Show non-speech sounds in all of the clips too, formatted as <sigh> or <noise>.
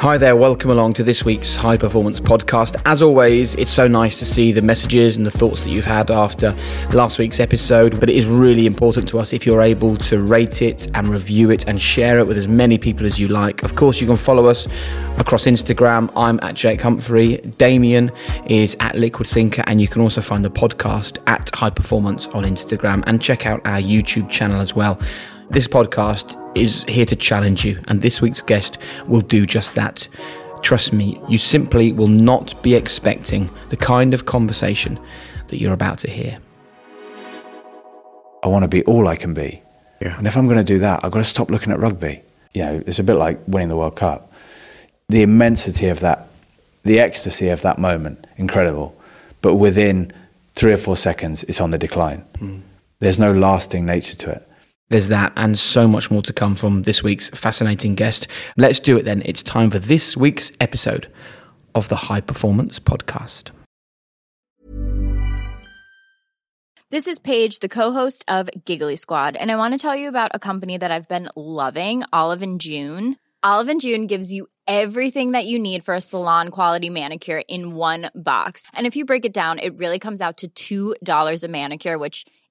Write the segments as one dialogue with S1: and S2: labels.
S1: Hi there, welcome along to this week's High Performance Podcast. As always, it's so nice to see the messages and the thoughts that you've had after last week's episode, but it is really important to us if you're able to rate it and review it and share it with as many people as you like. Of course, you can follow us across Instagram. I'm at Jake Humphrey. Damian is at Liquid Thinker, and you can also find the podcast at High Performance on Instagram and check out our YouTube channel as well. This podcast is here to challenge you, and this week's guest will do just that. Trust me, you simply will not be expecting the kind of conversation that you're about to hear.
S2: I want to be all I can be.
S1: Yeah.
S2: And if I'm going to do that, I've got to stop looking at rugby. You know, it's a bit like winning the World Cup. The immensity of that, the ecstasy of that moment, incredible. But within three or four seconds, it's on the decline. Hmm. There's no lasting nature to it.
S1: There's that and so much more to come from this week's fascinating guest. Let's do it then. It's time for this week's episode of the High Performance Podcast.
S3: This is Paige, the co-host of Giggly Squad, and I want to tell you about a company that I've been loving, Olive and June. Olive and June gives you everything that you need for a salon quality manicure in one box. And if you break it down, it really comes out to $2 a manicure, which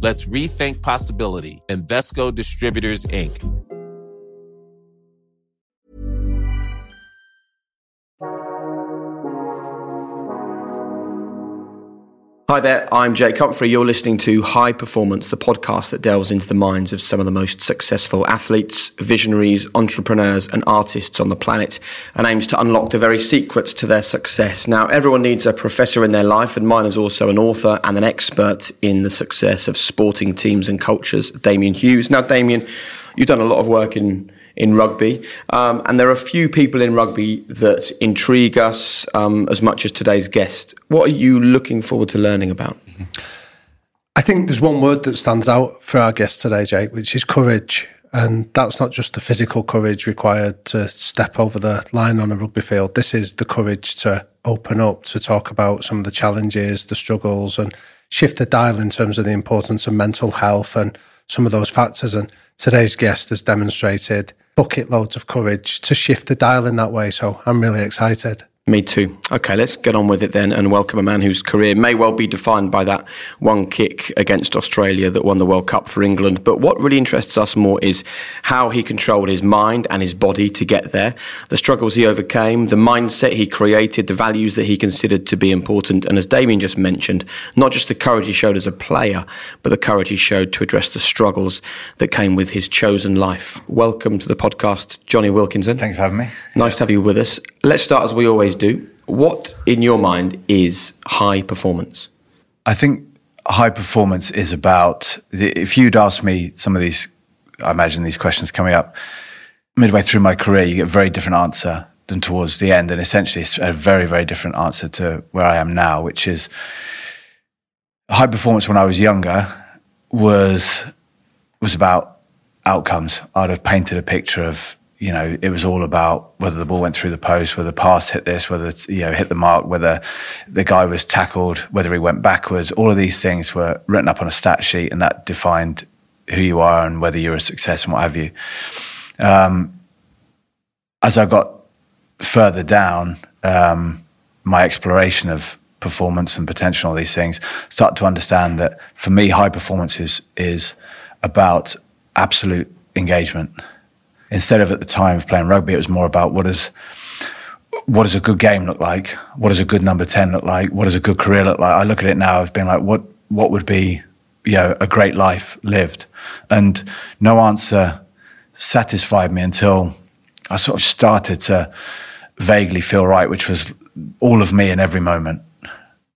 S4: Let's rethink possibility. Invesco Distributors, Inc.
S1: Hi there, I'm Jake Humphrey. You're listening to High Performance, the podcast that delves into the minds of some of the most successful athletes, visionaries, entrepreneurs, and artists on the planet and aims to unlock the very secrets to their success. Now, everyone needs a professor in their life, and mine is also an author and an expert in the success of sporting teams and cultures, Damian Hughes. Now, Damian, you've done a lot of work in in rugby. Um, and there are a few people in rugby that intrigue us um, as much as today's guest. What are you looking forward to learning about?
S5: I think there's one word that stands out for our guest today, Jake, which is courage. And that's not just the physical courage required to step over the line on a rugby field. This is the courage to open up, to talk about some of the challenges, the struggles, and shift the dial in terms of the importance of mental health and some of those factors. And today's guest has demonstrated bucket loads of courage to shift the dial in that way. So I'm really excited.
S1: Me too. Okay, let's get on with it then and welcome a man whose career may well be defined by that one kick against Australia that won the World Cup for England. But what really interests us more is how he controlled his mind and his body to get there, the struggles he overcame, the mindset he created, the values that he considered to be important. And as Damian just mentioned, not just the courage he showed as a player, but the courage he showed to address the struggles that came with his chosen life. Welcome to the podcast, Jonny Wilkinson.
S2: Thanks for having me.
S1: Nice to have you with us. Let's start as we always do. What, in your mind, is high performance?
S2: I think high performance is about, if you'd asked me some of these, I imagine these questions coming up midway through my career, you get a very different answer than towards the end. And essentially, it's a very, very different answer to where I am now, which is high performance when I was younger was was about outcomes. I'd have painted a picture of you know, it was all about whether the ball went through the post, whether the pass hit this, whether you know, hit the mark, whether the guy was tackled, whether he went backwards. All of these things were written up on a stat sheet, and that defined who you are and whether you're a success and what have you. Um, as I got further down, um, my exploration of performance and potential, all these things, start to understand that for me, high performance is is about absolute engagement instead of at the time of playing rugby, it was more about what does what does a good game look like? What does a good number ten look like? What does a good career look like? I look at it now as being like, what what would be you know a great life lived? And no answer satisfied me until I sort of started to vaguely feel right, which was all of me in every moment,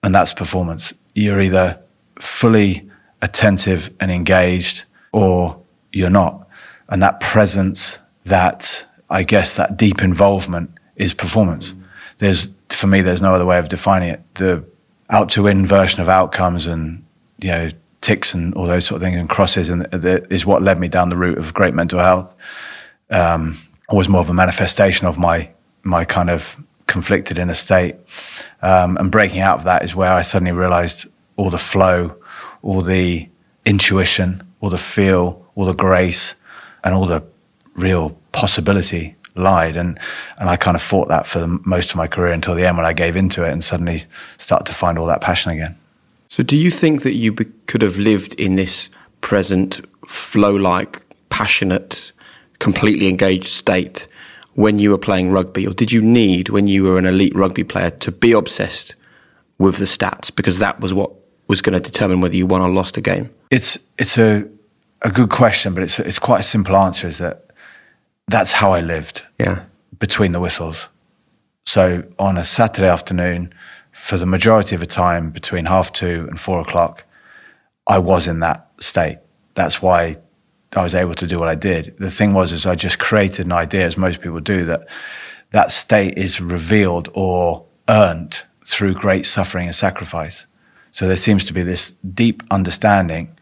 S2: and that's performance. You're either fully attentive and engaged, or you're not, and that presence that I guess that deep involvement is performance. There's for me, there's no other way of defining it. The out to win version of outcomes and you know ticks and all those sort of things and crosses and is what led me down the route of great mental health. Um, always more of a manifestation of my my kind of conflicted inner state. Um, and breaking out of that is where I suddenly realized all the flow, all the intuition, all the feel, all the grace, and all the real possibility lied and and I kind of fought that for the, most of my career until the end when I gave into it and suddenly started to find all that passion again.
S6: So do you think that you be, could have lived in this present flow like passionate completely engaged state when you were playing rugby or did you need when you were an elite rugby player to be obsessed with the stats because that was what was going to determine whether you won or lost a game?
S2: It's it's a a good question but it's it's quite a simple answer is that that's how I lived.
S6: Yeah.
S2: Between the whistles. So on a Saturday afternoon, for the majority of the time between half two and four o'clock, I was in that state. That's why I was able to do what I did. The thing was, is I just created an idea, as most people do, that that state is revealed or earned through great suffering and sacrifice. So there seems to be this deep understanding,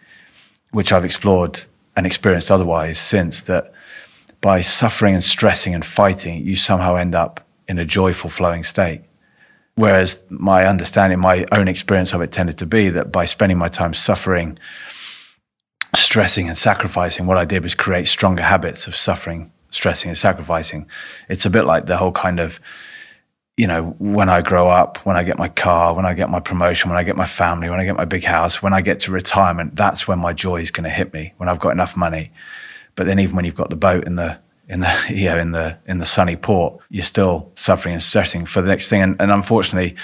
S2: which I've explored and experienced otherwise since that by suffering and stressing and fighting, you somehow end up in a joyful flowing state. Whereas my understanding, my own experience of it tended to be that by spending my time suffering, stressing and sacrificing, what I did was create stronger habits of suffering, stressing and sacrificing. It's a bit like the whole kind of, you know, when I grow up, when I get my car, when I get my promotion, when I get my family, when I get my big house, when I get to retirement, that's when my joy is going to hit me, when I've got enough money. But then even when you've got the boat in the in the <laughs> you know in the in the sunny port, you're still suffering and stressing for the next thing. And, and unfortunately,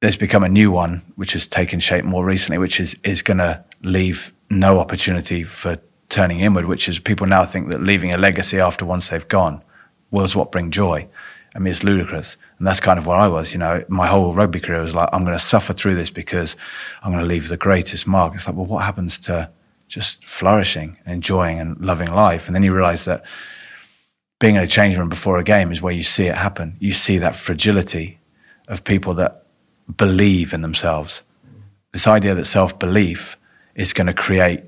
S2: there's become a new one which has taken shape more recently, which is is going to leave no opportunity for turning inward. Which is people now think that leaving a legacy after once they've gone was what bring joy. I mean, it's ludicrous. And that's kind of where I was. You know, my whole rugby career was like, I'm going to suffer through this because I'm going to leave the greatest mark. It's like, well, what happens to just flourishing and enjoying and loving life. And then you realize that being in a change room before a game is where you see it happen. You see that fragility of people that believe in themselves. This idea that self belief is going to create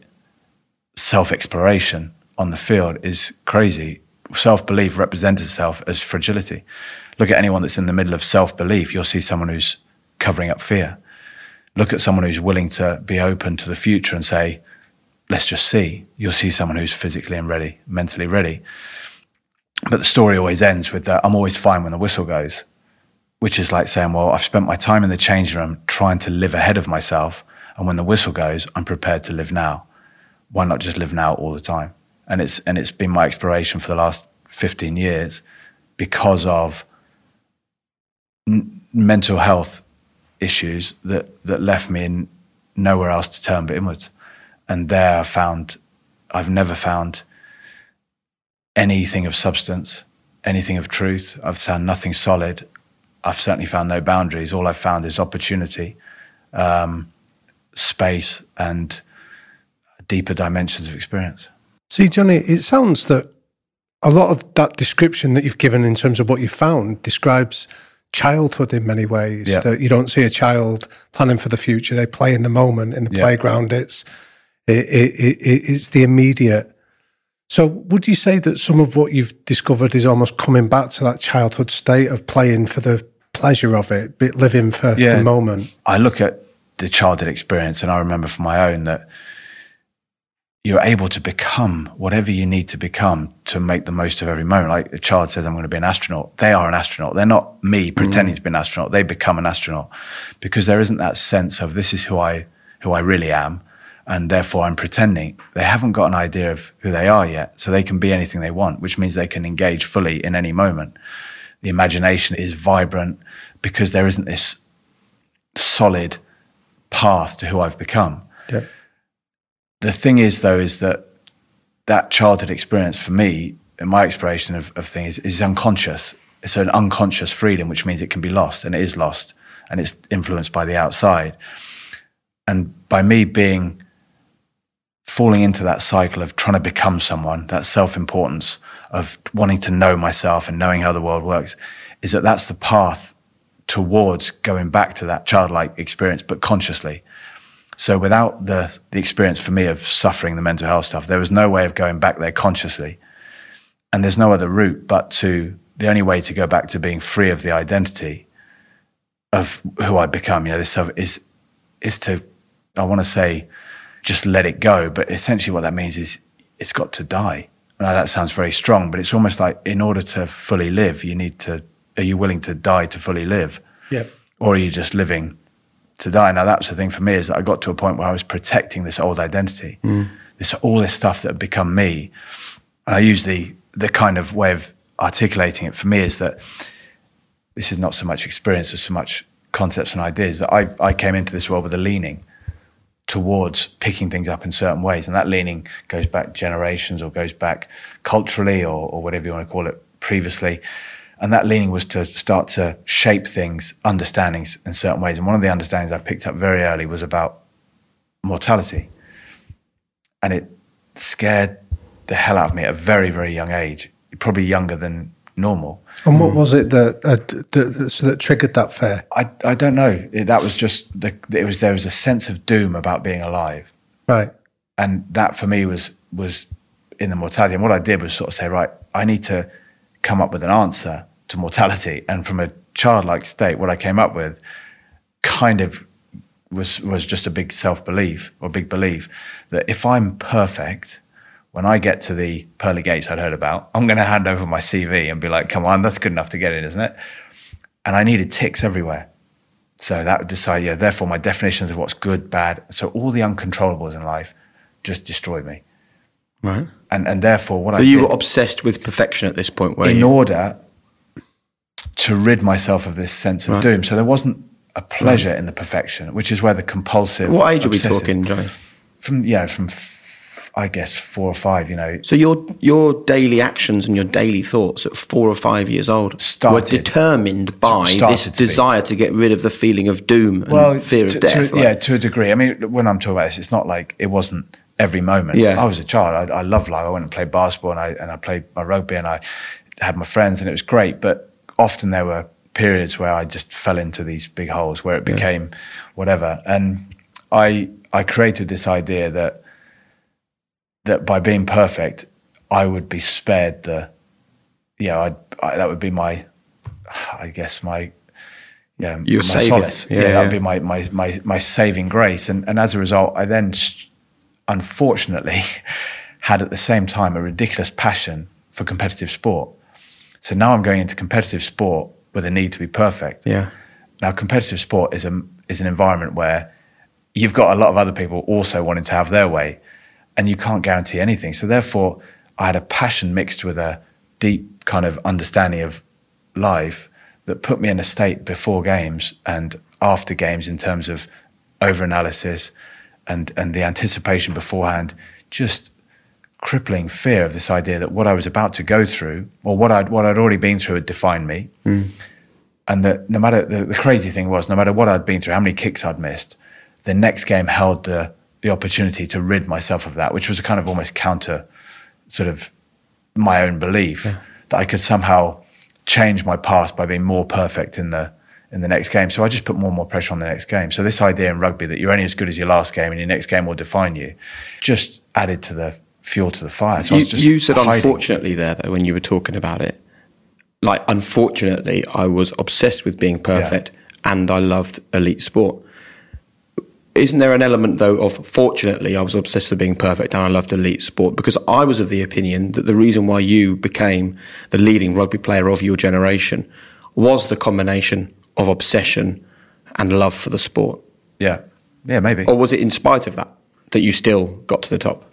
S2: self exploration on the field is crazy. Self belief represents itself as fragility. Look at anyone that's in the middle of self belief, you'll see someone who's covering up fear. Look at someone who's willing to be open to the future and say, let's just see. You'll see someone who's physically and ready, mentally ready. But the story always ends with that I'm always fine when the whistle goes, which is like saying, well, I've spent my time in the change room trying to live ahead of myself. And when the whistle goes, I'm prepared to live now. Why not just live now all the time? And it's, and it's been my exploration for the last 15 years because of n- mental health issues that, that left me in nowhere else to turn but inwards and there I found I've never found anything of substance, anything of truth. I've found nothing solid. I've certainly found no boundaries. All I've found is opportunity, um, space, and deeper dimensions of experience.
S5: See, Jonny, it sounds that a lot of that description that you've given in terms of what you found describes childhood in many ways.
S2: Yeah.
S5: That you don't see a child planning for the future; they play in the moment in the
S2: Yeah.
S5: playground. It's it, it, it, it's the immediate So, would you say that some of what you've discovered is almost coming back to that childhood state of playing for the pleasure of it, living for
S2: Yeah.
S5: the moment?
S2: I look at the childhood experience and I remember from my own that you're able to become whatever you need to become to make the most of every moment. Like a child says, I'm going to be an astronaut. They are an astronaut. They're not me mm. pretending to be an astronaut. They become an astronaut because there isn't that sense of this is who I, who I really am. And therefore I'm pretending. They haven't got an idea of who they are yet. So they can be anything they want, which means they can engage fully in any moment. The imagination is vibrant because there isn't this solid path to who I've become.
S5: Yeah.
S2: The thing is, though, is that that childhood experience for me, in my exploration of, of things, is unconscious. It's an unconscious freedom, which means it can be lost, and it is lost, and it's influenced by the outside. And by me being falling into that cycle of trying to become someone, that self importance of wanting to know myself and knowing how the world works, is that that's the path towards going back to that childlike experience, but consciously. So without the the experience for me of suffering the mental health stuff, there was no way of going back there consciously. And there's no other route but to the only way to go back to being free of the identity of who I become. You know, this stuff is is to I want to say just let it go, but essentially what that means is it's got to die. Now that sounds very strong, but it's almost like in order to fully live, you need to are you willing to die to fully live?
S5: Yeah.
S2: or are you just living to die? Now that's the thing for me is that I got to a point where I was protecting this old identity, mm. this all this stuff that had become me. And I use the the kind of way of articulating it for me is that this is not so much experience as so much concepts and ideas that I, I came into this world with a leaning towards picking things up in certain ways. And that leaning goes back generations or goes back culturally or, or whatever you want to call it previously. And that leaning was to start to shape things, understandings in certain ways. And one of the understandings I picked up very early was about mortality. And it scared the hell out of me at a very, very young age, probably younger than normal.
S5: And what was it that, uh, that, that so that triggered that fear?
S2: I, I don't know. It, that was just the, it was there was a sense of doom about being alive.
S5: Right.
S2: and that for me was was in the mortality. And what I did was sort of say, right, I need to come up with an answer to mortality. And from a childlike state, what I came up with kind of was was just a big self belief or big belief that if I'm perfect, when I get to the pearly gates I'd heard about, I'm going to hand over my CV and be like, come on, that's good enough to get in, isn't it? And I needed ticks everywhere. So that would decide, yeah, therefore my definitions of what's good, bad. So all the uncontrollables in life just destroyed me.
S6: Right.
S2: And and therefore what
S6: So
S2: I
S6: you
S2: did,
S6: were obsessed with perfection at this point, were
S2: in
S6: you?
S2: order to rid myself of this sense of doom. So there wasn't a pleasure in the perfection, which is where the compulsive.
S6: what age are we talking, Jonny?
S2: From yeah, from f- I guess four or five. You know,
S6: So your your daily actions and your daily thoughts at four or five years old
S2: started, were
S6: determined by this
S2: to be.
S6: desire to get rid of the feeling of doom and fear
S2: to,
S6: of death.
S2: to-
S6: like-
S2: yeah, to a degree. I mean, when I'm talking about this, it's not like it wasn't every moment.
S6: Yeah.
S2: I was a child. I, I loved life. I went and played basketball, and I and I played my rugby, and I had my friends, and it was great. But often there were periods where I just fell into these big holes where it became whatever. And I I created this idea that that by being perfect, I would be spared the yeah. I'd, I, that would be my I guess my yeah,
S6: Your
S2: my
S6: saviour.
S2: solace.
S6: Yeah,
S2: Yeah, that would be my, my, my, my saving grace. And, and as a result, I then, unfortunately, <laughs> had at the same time a ridiculous passion for competitive sport. So now I'm going into competitive sport with a need to be perfect.
S6: yeah.
S2: Now, competitive sport is a is an environment where you've got a lot of other people also wanting to have their way, and you can't guarantee anything. So therefore, I had a passion mixed with a deep kind of understanding of life that put me in a state before games and after games in terms of over analysis and and the anticipation beforehand, just crippling fear of this idea that what I was about to go through or what I'd what I'd already been through had defined me hmm. and that no matter the, the crazy thing was, no matter what I'd been through, how many kicks I'd missed, the next game held the the opportunity to rid myself of that, which was a kind of almost counter sort of my own belief that I could somehow change my past by being more perfect in the in the next game. So I just put more and more pressure on the next game. So this idea in rugby that you're only as good as your last game and your next game will define you, just added to the fuel to the fire. So I
S1: You,
S2: was just
S1: you said
S2: hiding.
S1: unfortunately there though when you were talking about it. Like unfortunately, I was obsessed with being perfect, and I loved elite sport. Isn't there an element though of fortunately I was obsessed with being perfect and I loved elite sport because I was of the opinion that the reason why you became the leading rugby player of your generation was the combination of obsession and love for the sport,
S2: Yeah, yeah, maybe.
S1: or was it in spite of that that you still got to the top?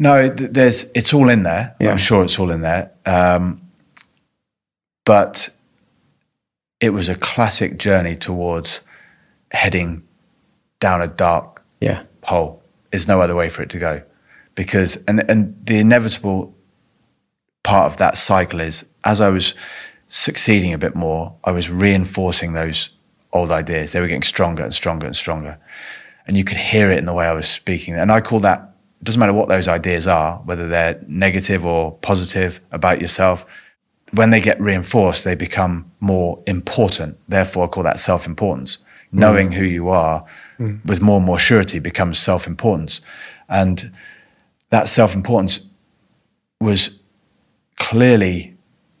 S2: No, there's it's all in there.
S1: Yeah.
S2: I'm sure it's all in there. Um, but it was a classic journey towards heading down a dark
S1: Yeah,
S2: hole. There's no other way for it to go, because and and the inevitable part of that cycle is as I was succeeding a bit more, I was reinforcing those old ideas. They were getting stronger and stronger and stronger, and you could hear it in the way I was speaking. And I call that doesn't matter what those ideas are, whether they're negative or positive about yourself. When they get reinforced, they become more important. Therefore, I call that self importance. Mm. Knowing who you are mm. with more and more surety becomes self importance. And that self importance was clearly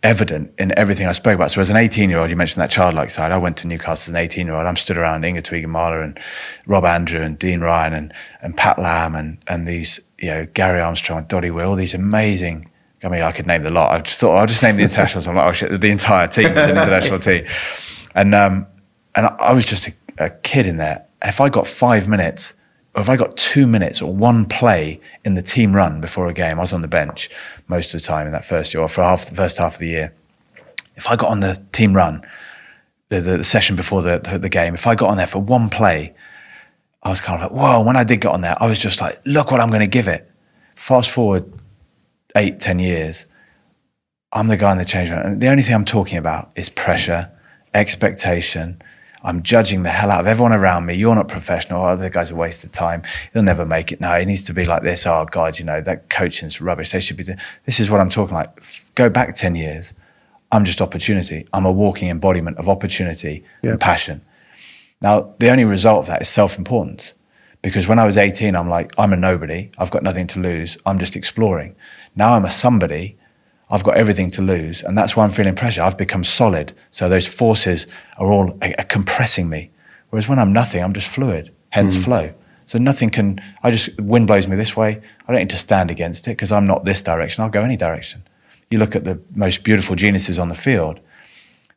S2: evident in everything I spoke about. So, as an 18 year old, you mentioned that childlike side. I went to Newcastle as an 18 year old. I'm stood around Inga Tuigamala and Rob Andrew and Dean Ryan and, and Pat Lam and, and these, you know, Gary Armstrong, and Doddie Weir, all these amazing. I mean, I could name the lot. I just thought I'll just name the internationals. I'm like, oh shit, the entire team is an international team. And um, and I, I was just a, a kid in there. And if I got five minutes, if I got two minutes or one play in the team run before a game, I was on the bench most of the time in that first year, or for half the first half of the year. If I got on the team run, the, the, the session before the, the, the game, if I got on there for one play, I was kind of like, whoa. When I did get on there, I was just like, look what I'm going to give it. Fast forward eight, ten years, I'm the guy in the change room. And the only thing I'm talking about is pressure, expectation. I'm judging the hell out of everyone around me. You're not professional. Oh, the guy's a waste of time. He'll never make it. No, he needs to be like this. Oh, God, you know, that coaching's rubbish. They should be doing this. is what I'm talking like. Go back 10 years. I'm just opportunity. I'm a walking embodiment of opportunity and passion. Now, the only result of that is self importance. Because when I was 18, I'm like, I'm a nobody. I've got nothing to lose. I'm just exploring. Now I'm a somebody. I've got everything to lose. And that's why I'm feeling pressure. I've become solid. So those forces are all are, compressing me. Whereas when I'm nothing, I'm just fluid, hence hmm. flow. So nothing can, I just, wind blows me this way. I don't need to stand against it because I'm not this direction. I'll go any direction. You look at the most beautiful geniuses on the field,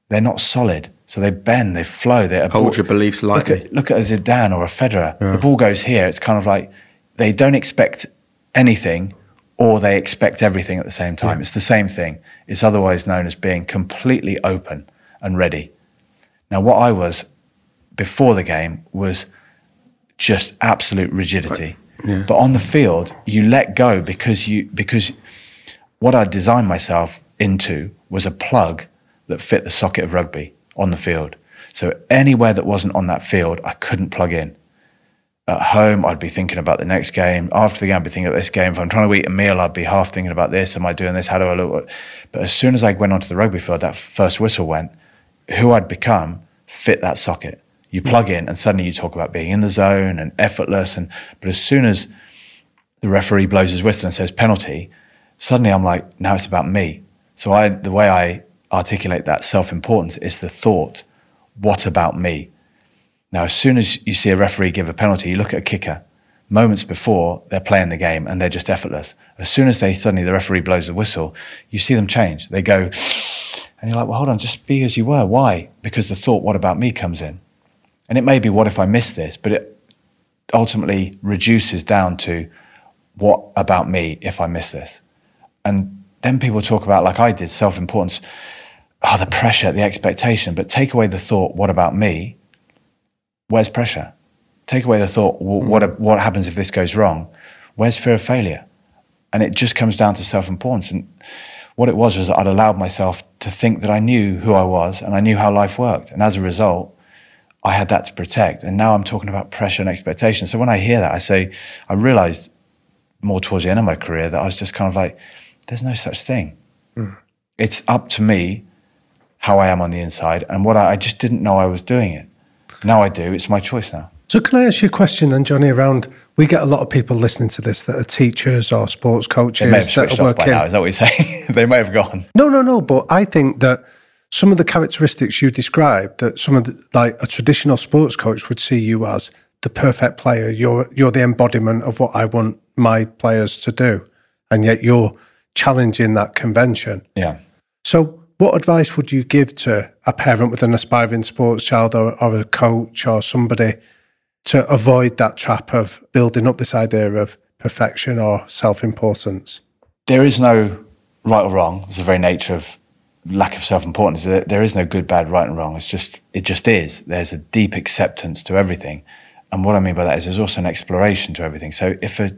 S2: they're not solid. So they bend, they flow. They
S1: Hold your beliefs
S2: Look
S1: lightly.
S2: at, look at a Zidane or a Federer. The ball goes here. It's kind of like they don't expect anything or they expect everything at the same time. It's the same thing. It's otherwise known as being completely open and ready. Now, what I was before the game was just absolute rigidity. But on the field, you let go because you because what I designed myself into was a plug that fit the socket of rugby on the field. So anywhere that wasn't on that field, I couldn't plug in. At home, I'd be thinking about the next game. After the game, I'd be thinking about this game. If I'm trying to eat a meal, I'd be half thinking about this. Am I doing this? How do I look? But as soon as I went onto the rugby field, that first whistle went, who I'd become fit that socket. You plug in, and suddenly you talk about being in the zone and effortless. And but as soon as the referee blows his whistle and says penalty, suddenly I'm like, now it's about me. So I, the way I articulate that self-importance is the thought, what about me? Now, as soon as you see a referee give a penalty, you look at a kicker. Moments before, they're playing the game and they're just effortless. As soon as they suddenly the referee blows the whistle, you see them change. They go, <sighs> and you're like, well, hold on, just be as you were. Why? Because the thought, what about me, comes in. And it may be, what if I miss this? But it ultimately reduces down to, what about me if I miss this? And then people talk about, like I did, self importance. Oh, ah, the pressure, the expectation. But take away the thought, what about me? Where's pressure? Take away the thought, well, mm. what, what happens if this goes wrong? Where's fear of failure? And it just comes down to self importance. And what it was was that I'd allowed myself to think that I knew who I was and I knew how life worked. And as a result, I had that to protect. And now I'm talking about pressure and expectation. So when I hear that, I say, I realized more towards the end of my career that I was just kind of like, there's no such thing. Mm. It's up to me how I am on the inside and what I, I just didn't know I was doing it. Now I do. It's my choice now.
S5: So, can I ask you a question then, Jonny? Around we get a lot of people listening to this that are teachers or sports coaches
S2: They may have switched
S5: that are
S2: off by
S5: working.
S2: now. Is that what you're saying? <laughs> they may have gone.
S5: No, no, no. But I think that some of the characteristics you described, that some of the, like a traditional sports coach would see you as the perfect player. You're you're the embodiment of what I want my players to do, and yet you're challenging that convention.
S2: Yeah.
S5: So, what advice would you give to a parent with an aspiring sports child or, or a coach or somebody to avoid that trap of building up this idea of perfection or self importance?
S2: There is no right or wrong. It's the very nature of lack of self-importance. There, there is no good, bad, right and wrong. It's just it just is. There's a deep acceptance to everything, and what I mean by that is there's also an exploration to everything. So if a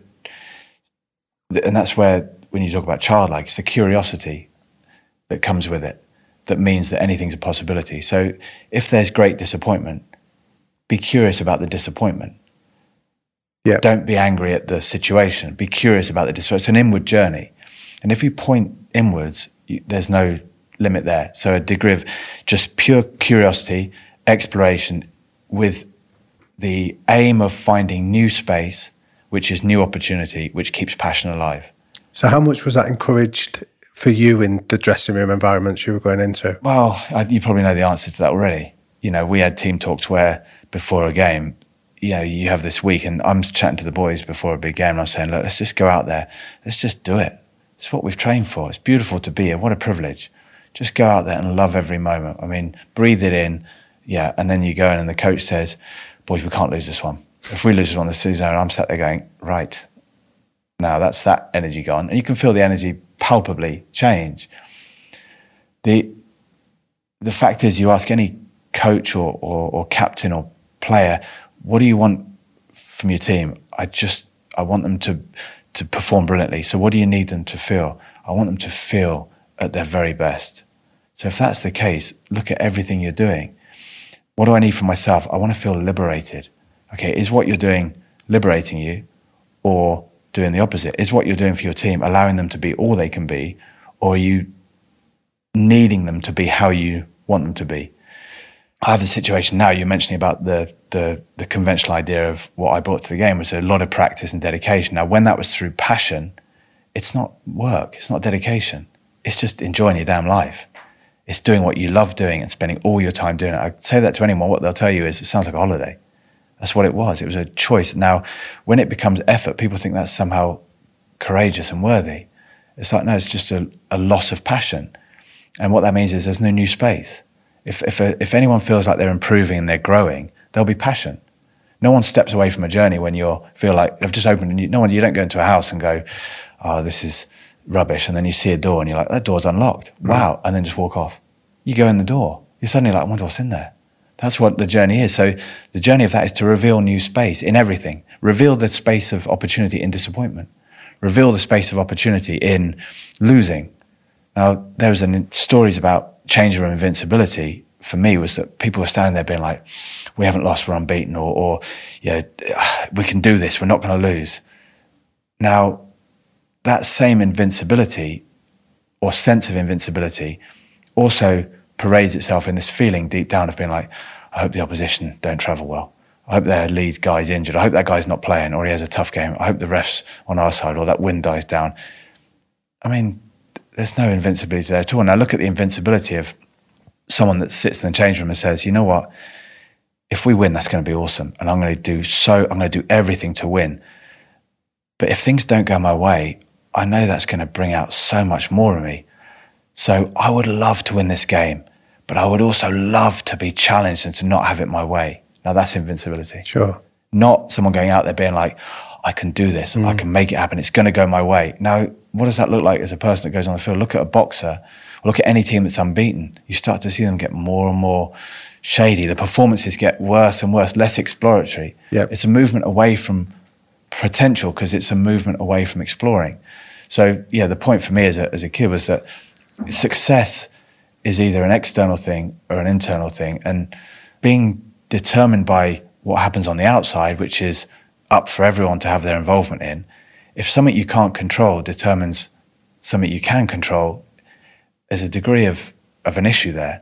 S2: and that's where when you talk about childlike, it's the curiosity that comes with it that means that anything's a possibility. So if there's great disappointment, be curious about the disappointment.
S5: Yeah.
S2: Don't be angry at the situation. Be curious about the disappointment. It's an inward journey. And if you point inwards, you, there's no limit there. So a degree of just pure curiosity, exploration with the aim of finding new space, which is new opportunity, which keeps passion alive.
S5: So, how much was that encouraged for you in the dressing room environments you were going into?
S2: Well, I, you probably know the answer to that already. You know, we had team talks where before a game, you know, you have this week, and I'm chatting to the boys before a big game, and I'm saying, look, let's just go out there, let's just do it. It's what we've trained for. It's beautiful to be here. What a privilege. Just go out there and love every moment. I mean, breathe it in, yeah, and then you go in, and the coach says, boys, we can't lose this one. If we lose this one this season, I'm sat there going, right, now that's that energy gone, and you can feel the energy palpably change. The the fact is, you ask any coach or, or, or captain or player, what do you want from your team? I just I want them to to perform brilliantly. So what do you need them to feel? I want them to feel at their very best. So if that's the case, look at everything you're doing. What do I need for myself? I want to feel liberated. Okay, is what you're doing liberating you or doing the opposite? Is what you're doing for your team allowing them to be all they can be or are you needing them to be how you want them to be? I have a situation now. You're mentioning about the, the the conventional idea of what I brought to the game was a lot of practice and dedication. Now, when that was through passion, it's not work. It's not dedication. It's just enjoying your damn life. It's doing what you love doing and spending all your time doing it. I say that to anyone. What they'll tell you is it sounds like a holiday. That's what it was. It was a choice. Now, when it becomes effort, people think that's somehow courageous and worthy. It's like no, it's just a, a loss of passion. And what that means is there's no new space. If, if, a, if anyone feels like they're improving and they're growing, there'll be passion. No one steps away from a journey when you feel like I've just opened a new, no one, you don't go into a house and go, oh, this is rubbish. And then you see a door and you're like, that door's unlocked. Mm. Wow. And then just walk off. You go in the door. You're suddenly like, I wonder what's in there. That's what the journey is. So the journey of that is to reveal new space in everything. Reveal the space of opportunity in disappointment. Reveal the space of opportunity in losing. Now, there was an, stories about change or invincibility for me was that people were standing there being like, we haven't lost, we're unbeaten, or, or yeah, we can do this, we're not going to lose. Now, that same invincibility or sense of invincibility also parades itself in this feeling deep down of being like, I hope the opposition don't travel well. I hope their lead guy's injured. I hope that guy's not playing or he has a tough game. I hope the ref's on our side or that wind dies down. I mean, there's no invincibility there at all. Now look at the invincibility of someone that sits in the change room and says, you know what? If we win, that's going to be awesome. And I'm going to do so, I'm going to do everything to win. But if things don't go my way, I know that's going to bring out so much more of me. So I would love to win this game, but I would also love to be challenged and to not have it my way. Now that's invincibility.
S5: Sure.
S2: Not someone going out there being like, I can do this, I mm. can make it happen, it's going to go my way. Now, what does that look like as a person that goes on the field? Look at a boxer, or look at any team that's unbeaten. You start to see them get more and more shady. The performances get worse and worse, less exploratory.
S5: Yep.
S2: It's a movement away from potential because it's a movement away from exploring. So, yeah, the point for me as a, as a kid was that success is either an external thing or an internal thing. And being determined by what happens on the outside, which is up for everyone to have their involvement in, if something you can't control determines something you can control, there's a degree of, of an issue there.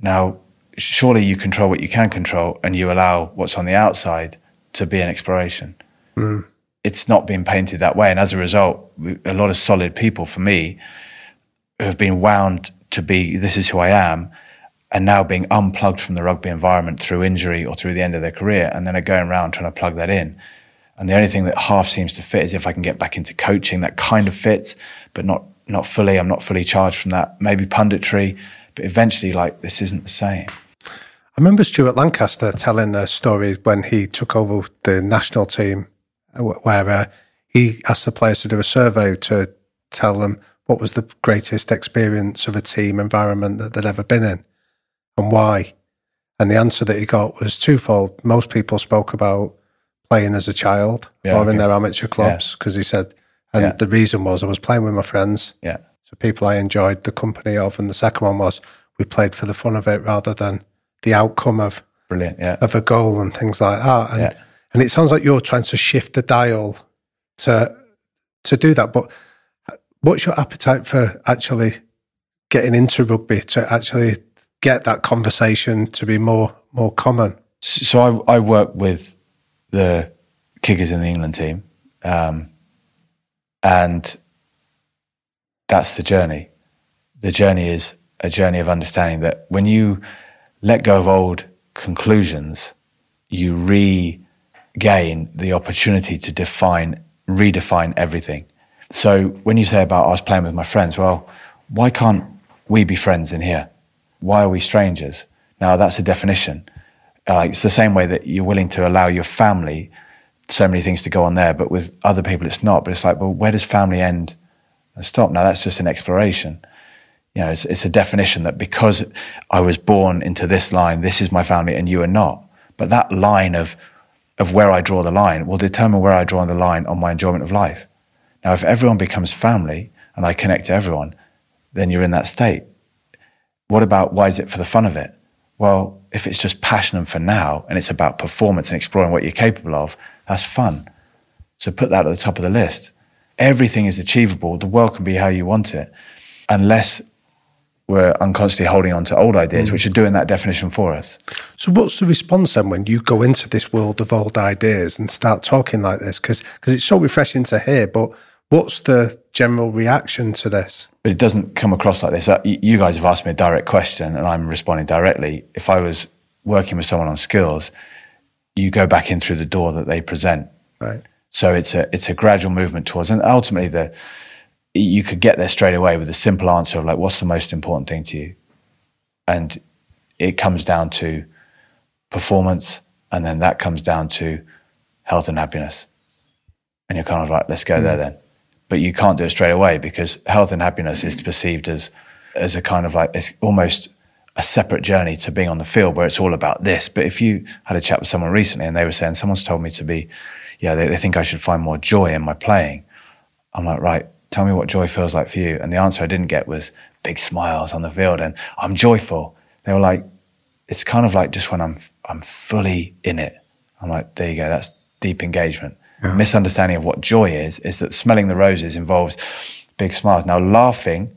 S2: Now, surely you control what you can control and you allow what's on the outside to be an exploration. Hmm. It's not being painted that way. And as a result, a lot of solid people for me have been wound to be this is who I am and now being unplugged from the rugby environment through injury or through the end of their career and then are going around trying to plug that in. And the only thing that half seems to fit is if I can get back into coaching, that kind of fits, but not not fully. I'm not fully charged from that. Maybe punditry, but eventually, like this isn't the same.
S5: I remember Stuart Lancaster telling a story when he took over the national team, where uh, he asked the players to do a survey to tell them what was the greatest experience of a team environment that they'd ever been in and why. And the answer that he got was twofold. Most people spoke about playing as a child
S2: Yeah,
S5: or in their amateur clubs because he said, and
S2: Yeah.
S5: the reason was I was playing with my friends.
S2: Yeah,
S5: So people I enjoyed the company of. And the second one was we played for the fun of it rather than the outcome of
S2: brilliant. Yeah,
S5: of a goal and things like that. And
S2: Yeah.
S5: and it sounds like you're trying to shift the dial to to do that. But what's your appetite for actually getting into rugby to actually get that conversation to be more more common?
S2: so I, I work with the kickers in the England team, um, and that's the journey. The journey is a journey of understanding that when you let go of old conclusions, you regain the opportunity to define, redefine everything. So when you say about us playing with my friends, well, why can't we be friends in here? Why are we strangers? Now that's a definition. It's the same way that you're willing to allow your family so many things to go on there, but with other people it's not. But it's like, well, where does family end and stop? Now that's just an exploration. You know, it's, it's a definition that because I was born into this line, this is my family, and you are not. But that line of of where I draw the line will determine where I draw the line on my enjoyment of life. Now, if everyone becomes family and I connect to everyone, then you're in that state. What about why is it for the fun of it? Well, if it's just passion and for now and it's about performance and exploring what you're capable of, that's fun. So put that at the top of the list. Everything is achievable. The world can be how you want it, unless we're unconsciously holding on to old ideas, which mm. are doing that definition for us.
S5: So what's the response then when you go into this world of old ideas and start talking like this? Because it's so refreshing to hear, but what's the general reaction to this?
S2: but it doesn't come across like this. Uh, You guys have asked me a direct question, and I'm responding directly. If I was working with someone on skills, you go back in through the door that they present.
S5: Right.
S2: So it's a it's a gradual movement towards, and ultimately the you could get there straight away with a simple answer of like, what's the most important thing to you, and it comes down to performance, and then that comes down to health and happiness, and you're kind of like, let's go there then, but you can't do it straight away because health and happiness is perceived as as a kind of like it's almost a separate journey to being on the field where it's all about this. But if you had a chat with someone recently and they were saying, someone's told me to be, yeah, they, they think I should find more joy in my playing. I'm like, right, tell me what joy feels like for you. And the answer I didn't get was big smiles on the field and I'm joyful. They were like, it's kind of like just when I'm I'm fully in it. I'm like, there you go, that's deep engagement. Misunderstanding of what joy is is that smelling the roses involves big smiles. Now laughing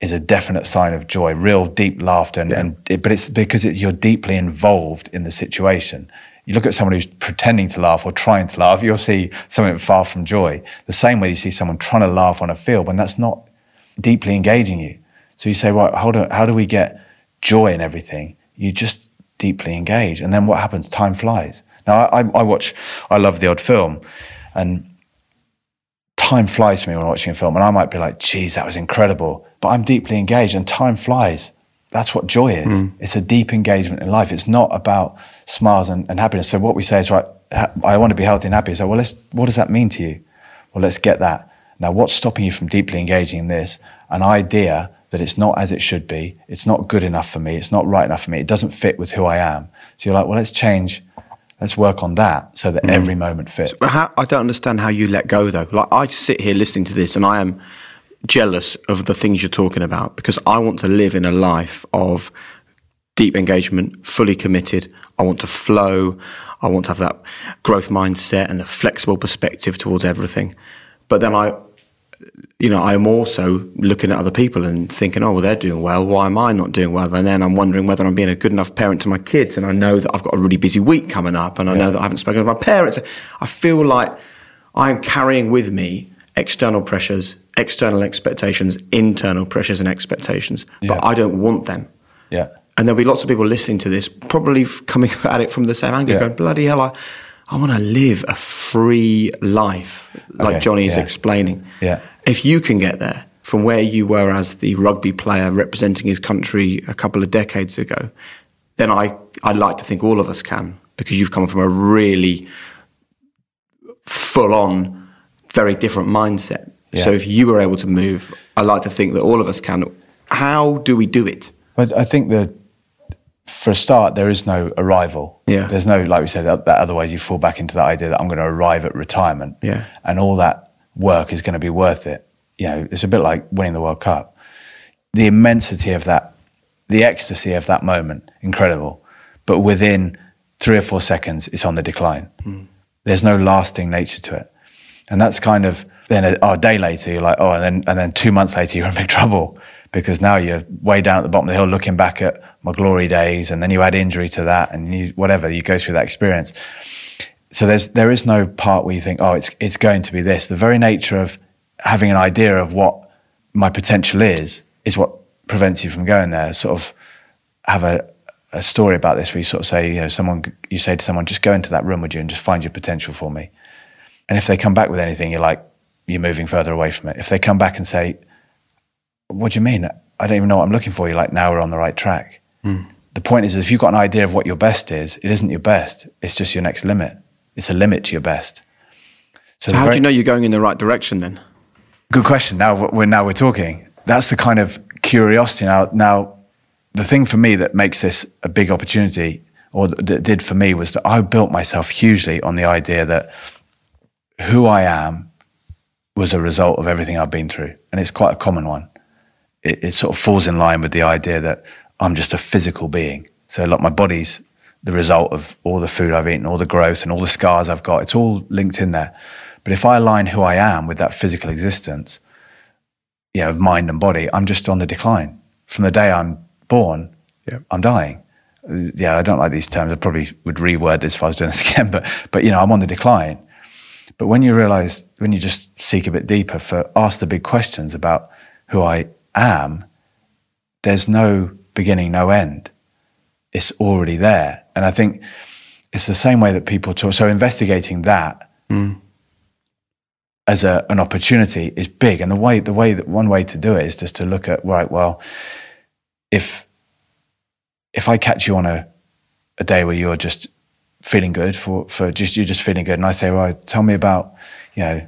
S2: is a definite sign of joy, real deep laughter, and, and it, but it's because it, you're deeply involved in the situation. You look at someone who's pretending to laugh or trying to laugh, you'll see something far from joy. The same way you see someone trying to laugh on a field when that's not deeply engaging you. So you say, right, hold on, how do we get joy in everything? You just deeply engage, and then what happens? Time flies. Now I, I, watch, I love the odd film, and time flies for me when I'm watching a film, and I might be like, geez, that was incredible. But I'm deeply engaged, and time flies. That's what joy is. Mm. It's a deep engagement in life. It's not about smiles and, and happiness. So what we say is, right, ha- I want to be healthy and happy. So, well, let's, what does that mean to you? Well, let's get that. Now, what's stopping you from deeply engaging in this? An idea that it's not as it should be. It's not good enough for me. It's not right enough for me. It doesn't fit with who I am. So you're like, well, let's change. Let's work on that so that mm. every moment fits.
S1: But how, I don't understand how you let go though. Like I sit here listening to this and I am jealous of the things you're talking about because I want to live in a life of deep engagement, fully committed. I want to flow. I want to have that growth mindset and a flexible perspective towards everything. But then I you know, I'm also looking at other people and thinking, oh, well, they're doing well. Why am I not doing well? And then I'm wondering whether I'm being a good enough parent to my kids. And I know that I've got a really busy week coming up, and I know that I haven't spoken to my parents. I feel like I'm carrying with me external pressures, external expectations, internal pressures and expectations,
S2: Yeah.
S1: but I don't want them.
S2: Yeah.
S1: And there'll be lots of people listening to this, probably coming <laughs> at it from the same angle,
S2: Yeah.
S1: going, bloody hell, I, I want to live a free life, like
S2: Okay,
S1: Jonny is
S2: yeah.
S1: explaining.
S2: Yeah.
S1: If you can get there from where you were as the rugby player representing his country a couple of decades ago, then I, I'd like to think all of us can, because you've come from a really full on, very different mindset.
S2: Yeah.
S1: So if you were able to move, I like to think that all of us can. How do we do it?
S2: But I think that for a start, there is no arrival.
S1: Yeah.
S2: There's no, like we said, that, that otherwise you fall back into that idea that I'm going to arrive at retirement.
S1: Yeah.
S2: And all that work is going to be worth it. You know, it's a bit like winning the World Cup. The immensity of that, the ecstasy of that moment, incredible. But within three or four seconds, it's on the decline. Hmm. There's no lasting nature to it. And that's kind of then a, oh, a day later, you're like, oh, and then, and then two months later, you're in big <laughs> trouble because now you're way down at the bottom of the hill looking back at my glory days. And then you add injury to that and you, whatever, you go through that experience. So there's, there is no part where you think, oh, it's, it's going to be this. The very nature of having an idea of what my potential is, is what prevents you from going there. Sort of have a, a story about this where you sort of say, you know, someone, you say to someone, just go into that room, with you, and just find your potential for me. And if they come back with anything, you're like, you're moving further away from it. If they come back and say, what do you mean? I don't even know what I'm looking for. You're like, now we're on the right track. Hmm. The point is, if you've got an idea of what your best is, it isn't your best. It's just your next limit. It's a limit to your best.
S1: So
S2: So,
S1: how do you know you're going in the right direction then?
S2: Good question. Now we're now we're talking. That's the kind of curiosity. Now, now the thing for me that makes this a big opportunity, or that did for me, was that I built myself hugely on the idea that who I am was a result of everything I've been through, and it's quite a common one. It, it sort of falls in line with the idea that I'm just a physical being. So, like my body's the result of all the food I've eaten, all the growth, and all the scars I've got. It's all linked in there. But if I align who I am with that physical existence, you know, of mind and body, I'm just on the decline. From the day I'm born, I'm dying. Yeah, I don't like these terms. I probably would reword this if I was doing this <laughs> again, but but you know, I'm on the decline. But when you realize, when you just seek a bit deeper for ask the big questions about who I am, there's no beginning, no end. It's already there. And I think it's the same way that people talk. So investigating that as a, an opportunity is big. And the way, the way that one way to do it is just to look at, right, well, if, if I catch you on a, a day where you're just feeling good for, for just, you're just feeling good. And I say, right, tell me about, you know,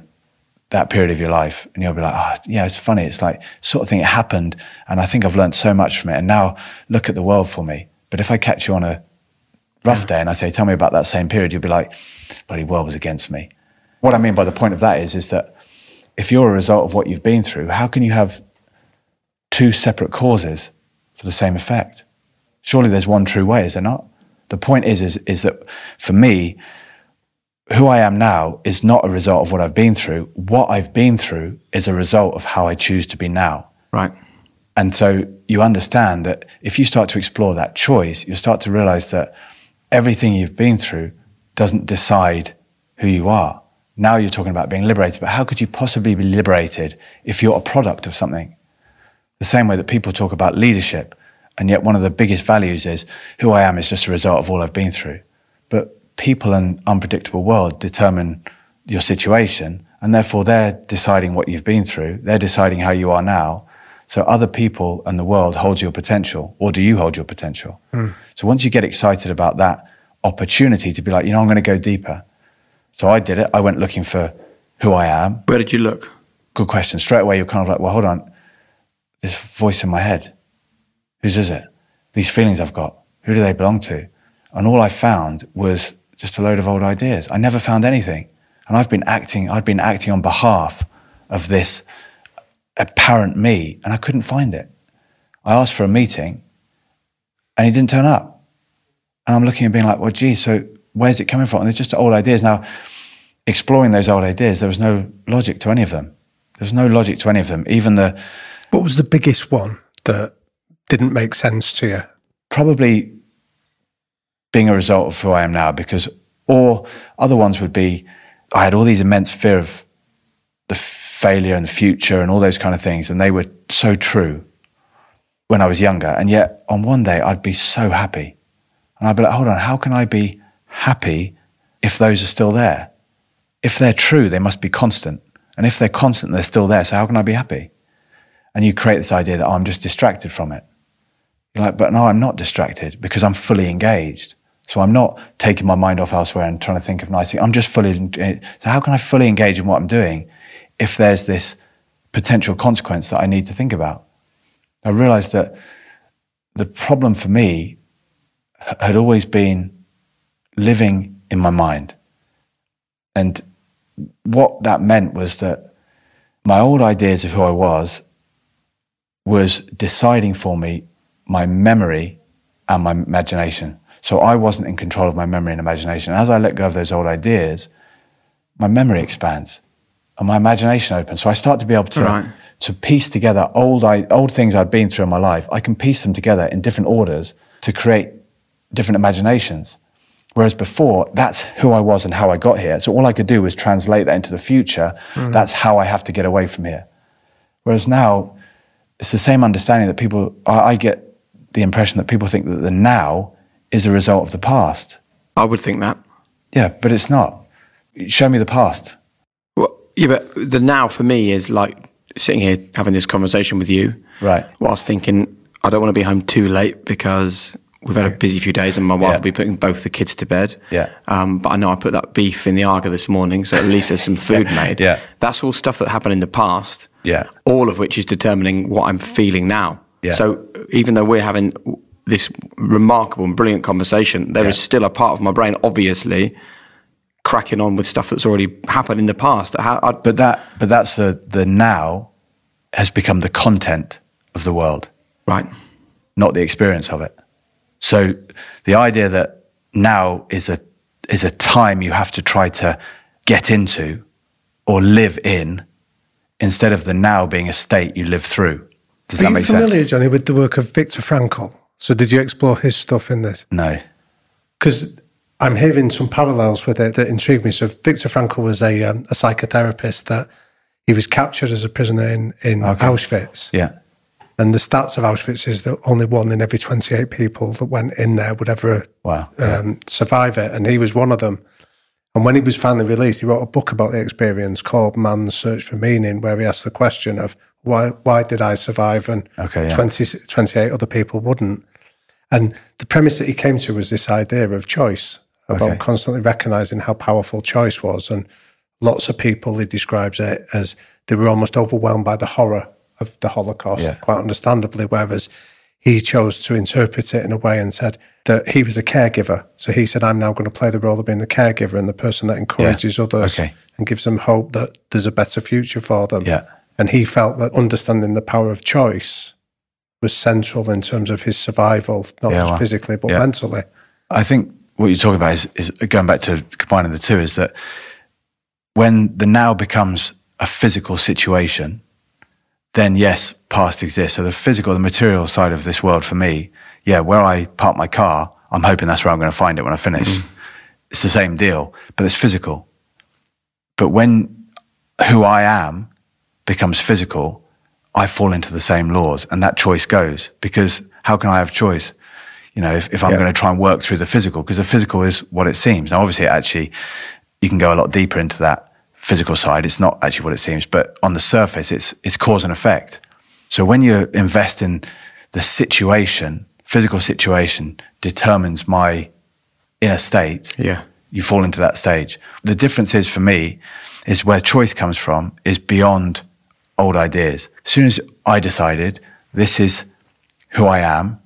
S2: that period of your life. And you'll be like, oh, yeah, it's funny. It's like sort of thing. It happened. And I think I've learned so much from it. And now look at the world for me. But if I catch you on a rough day and I say, tell me about that same period, you'll be like, bloody world was against me. What I mean by the point of that is, is that if you're a result of what you've been through, how can you have two separate causes for the same effect? Surely there's one true way, is there not? The point is, is, is that for me, who I am now is not a result of what I've been through. What I've been through is a result of how I choose to be now.
S1: Right.
S2: And so you understand that if you start to explore that choice, you'll start to realize that everything you've been through doesn't decide who you are. Now you're talking about being liberated, but how could you possibly be liberated if you're a product of something? The same way that people talk about leadership, and yet one of the biggest values is who I am is just a result of all I've been through. But people and unpredictable world determine your situation, and therefore they're deciding what you've been through. They're deciding how you are now. So other people and the world holds your potential, or do you hold your potential? Hmm. So once you get excited about that opportunity to be like, you know, I'm going to go deeper. So I did it. I went looking for who I am.
S1: Where did you look?
S2: Good question. Straight away, you're kind of like, well, hold on. This voice in my head, whose is it? These feelings I've got, who do they belong to? And all I found was just a load of old ideas. I never found anything. And I've been acting, I'd been acting on behalf of this apparent me, and I couldn't find it. I asked for a meeting, and he didn't turn up. And I'm looking and being like, well, gee, so where's it coming from? And they're just old ideas. Now, exploring those old ideas, there was no logic to any of them. There was no logic to any of them. Even the
S5: What was the biggest one that didn't make sense to you?
S2: probably being a result of who I am now, because or other ones would be I had all these immense fear of the failure and the future and all those kind of things, and they were so true when I was younger. And yet on one day I'd be so happy. And I'd be like, hold on, how can I be happy if those are still there? If they're true, they must be constant. And if they're constant, they're still there. So how can I be happy? And you create this idea that oh, I'm just distracted from it. You're like, but no, I'm not distracted because I'm fully engaged. So I'm not taking my mind off elsewhere and trying to think of nice things. I'm just fully. Eh, so how can I fully engage in what I'm doing if there's this potential consequence that I need to think about? I realized that the problem for me had always been living in my mind. And what that meant was that my old ideas of who I was was deciding for me my memory and my imagination. So I wasn't in control of my memory and imagination. As I let go of those old ideas, my memory expands and my imagination opens. So I start to be able to
S1: Right.
S2: to piece together old I, old things I'd been through in my life. I can piece them together in different orders to create different imaginations. Whereas before, that's who I was and how I got here. So all I could do was translate that into the future. Hmm. That's how I have to get away from here. Whereas now, it's the same understanding that people, I, I get the impression that people think that the now is a result of the past.
S1: I would think that.
S2: Yeah, but it's not. Show me the past.
S1: Yeah, but the now for me is like sitting here having this conversation with you,
S2: Right.
S1: whilst thinking I don't want to be home too late because we've had a busy few days and my wife
S2: Yeah.
S1: will be putting both the kids to bed.
S2: Yeah.
S1: Um, but I know I put that beef in the Aga this morning, so at least there's some food <laughs> made.
S2: Yeah.
S1: That's all stuff that happened in the past.
S2: Yeah.
S1: All of which is determining what I'm feeling now.
S2: Yeah.
S1: So even though we're having this remarkable and brilliant conversation, there is
S2: Yeah.
S1: still a part of my brain, obviously, cracking on with stuff that's already happened in the past. How, I,
S2: But that, but that's the, the now has become the content of the world.
S1: right.
S2: not the experience of it. So the idea that now is a is a time you have to try to get into or live in instead of the now being a state you live through. Does
S5: Are
S2: that
S5: you
S2: make
S5: familiar,
S2: sense?
S5: Jonny, with the work of Viktor Frankl? So did you explore his stuff in this?
S2: No.
S5: Because I'm hearing some parallels with it that intrigue me. So Viktor Frankl was a, um, a psychotherapist that he was captured as a prisoner in, in
S2: Okay.
S5: Auschwitz.
S2: Yeah.
S5: And the stats of Auschwitz is that only one in every 28 people that went in there would ever
S2: Wow.
S5: um, survive it. And he was one of them. And when he was finally released, he wrote a book about the experience called Man's Search for Meaning, where he asked the question of why, why did I survive and
S2: Okay, yeah.
S5: 20, 28 other people wouldn't? And the premise that he came to was this idea of choice, about
S2: Okay.
S5: constantly recognizing how powerful choice was. And lots of people, he describes it as they were almost overwhelmed by the horror of the Holocaust,
S2: Yeah.
S5: quite understandably, whereas he chose to interpret it in a way and said that he was a caregiver. So he said, I'm now going to play the role of being the caregiver and the person that encourages others
S2: Okay.
S5: and gives them hope that there's a better future for them.
S2: Yeah.
S5: And he felt that understanding the power of choice was central in terms of his survival, not
S2: Yeah,
S5: just
S2: wow.
S5: physically, but
S2: Yeah.
S5: mentally.
S2: I think what you're talking about is, is going back to combining the two is that when the now becomes a physical situation, then yes, past exists. So the physical, the material side of this world for me, yeah, where I park my car, I'm hoping that's where I'm going to find it when I finish. Mm-hmm. It's the same deal, but it's physical. But when who I am becomes physical, I fall into the same laws and that choice goes because how can I have choice? You know, if, if I'm
S5: Yeah.
S2: going to try and work through the physical, because the physical is what it seems. Now, obviously, actually, you can go a lot deeper into that physical side. It's not actually what it seems, but on the surface, it's it's cause and effect. So when you invest in the situation, physical situation determines my inner state.
S1: Yeah.
S2: You fall into that stage. The difference is for me is where choice comes from is beyond old ideas. As soon as I decided this is who I am,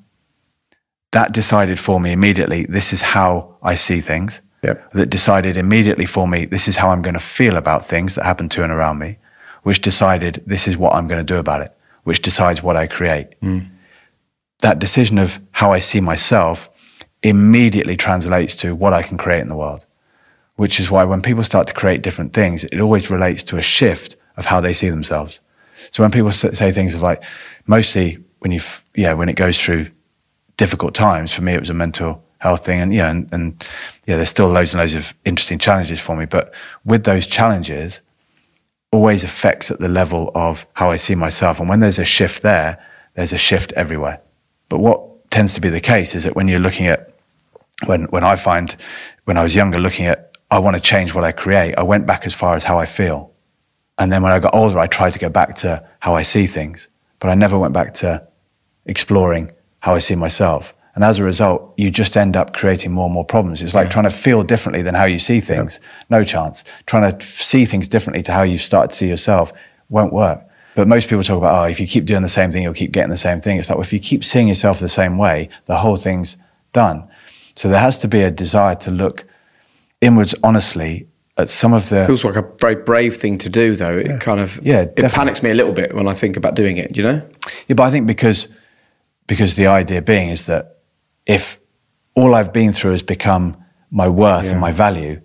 S2: that decided for me immediately this is how I see things.
S5: Yep.
S2: That decided immediately for me this is how I'm going to feel about things that happen to and around me, which decided this is what I'm going to do about it, which decides what I create. Mm. That decision of how I see myself immediately translates to what I can create in the world which is why when people start to create different things, it always relates to a shift of how they see themselves. So when people say things of like, mostly when you, yeah, when it goes through difficult times, for me, it was a mental health thing. And yeah, and, and yeah, there's still loads and loads of interesting challenges for me. But with those challenges, always affects at the level of how I see myself. And when there's a shift there, there's a shift everywhere. But what tends to be the case is that when you're looking at, when, when I find, when I was younger, looking at, I want to change what I create, I went back as far as how I feel. And then when I got older, I tried to go back to how I see things, but I never went back to exploring how I see myself. And as a result, you just end up creating more and more problems. It's like yeah. trying to feel differently than how you see things. Yeah. No chance. Trying to see things differently to how you start to see yourself won't work. But most people talk about, oh, if you keep doing the same thing, you'll keep getting the same thing. It's like, well, if you keep seeing yourself the same way, the whole thing's done. So there has to be a desire to look inwards honestly at some of the.
S1: Feels like a very brave thing to do, though. It yeah. kind of yeah, it definitely. panics me a little bit when I think about doing it. You know.
S2: Yeah, but I think because because the idea being is that if all I've been through has become my worth yeah. and my value,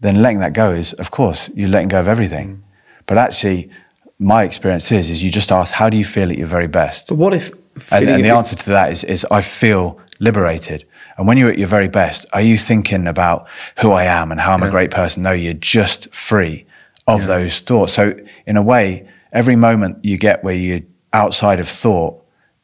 S2: then letting that go is, of course, you're letting go of everything. Mm. But actually, my experience is, is you just ask, how do you feel at your very best?
S1: But what if?
S2: And, and the answer to that is, is I feel liberated. And when you're at your very best, are you thinking about who I am and how I'm yeah. a great person? No, you're just free of yeah. those thoughts. So in a way, every moment you get where you're outside of thought,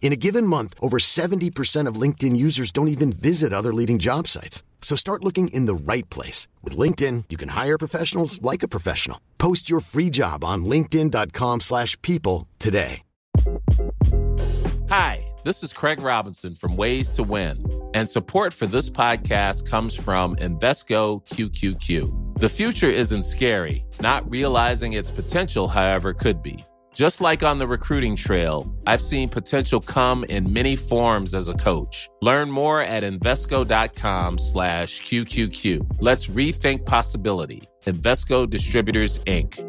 S7: In a given month, over 70% of LinkedIn users don't even visit other leading job sites. So start looking in the right place. With LinkedIn, you can hire professionals like a professional. Post your free job on linkedin.com slash people today.
S4: Hi, this is Craig Robinson from Ways to Win, and support for this podcast comes from Invesco QQQ. The future isn't scary. Not realizing its potential, however, could be. Just like on the recruiting trail, I've seen potential come in many forms as a coach. Learn more at Invesco.com slash QQQ. Let's rethink possibility. Invesco Distributors, Inc.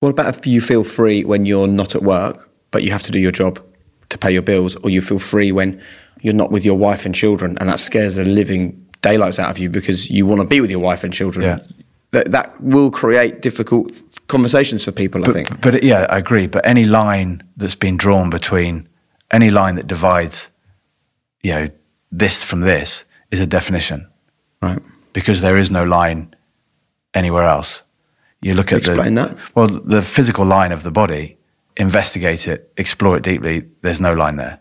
S1: What about if you feel free when you're not at work, but you have to do your job to pay your bills, or you feel free when you're not with your wife and children, and that scares the living daylights out of you because you want to be with your wife and children?
S2: Yeah.
S1: That, that will create difficult conversations for people,
S2: but,
S1: I think.
S2: But yeah, I agree. But any line that's been drawn between any line that divides, you know, this from this is a definition.
S1: Right.
S2: Because there is no line anywhere else. You look at
S1: explain
S2: the,
S1: that.
S2: Well, the physical line of the body, investigate it, explore it deeply. There's no line there.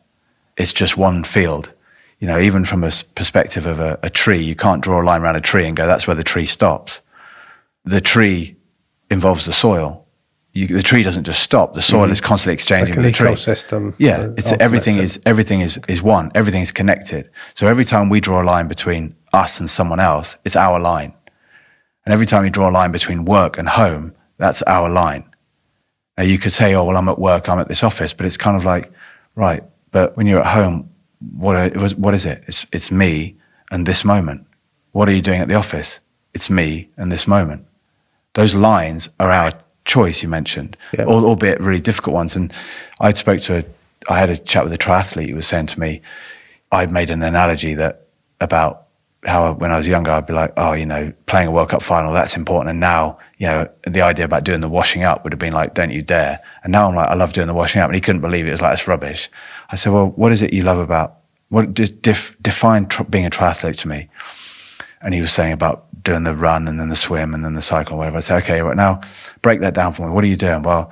S2: It's just one field. You know, even from a perspective of a, a tree, you can't draw a line around a tree and go, that's where the tree stops. The tree involves the soil. You, the tree doesn't just stop. The soil mm. is constantly exchanging
S5: like
S2: with the tree.
S5: Ecosystem.
S2: Yeah, it's everything is everything is is one. Everything is connected. So every time we draw a line between us and someone else, it's our line. And every time you draw a line between work and home, that's our line. Now you could say, oh, well, I'm at work, I'm at this office, but it's kind of like, right, but when you're at home, what, what is it? It's, it's me and this moment. What are you doing at the office? It's me and this moment. Those lines are our choice, you mentioned, yeah. albeit really difficult ones. And I spoke to, a, I had a chat with a triathlete who was saying to me, I'd made an analogy that about how when I was younger, I'd be like, oh, you know, playing a World Cup final, that's important. And now, you know, the idea about doing the washing up would have been like, don't you dare. And now I'm like, I love doing the washing up. And he couldn't believe it. It was like, it's rubbish. I said, well, what is it you love about, what def, define tr- being a triathlete to me? And he was saying about doing the run and then the swim and then the cycle or whatever. I said, okay, right now, break that down for me. What are you doing? Well,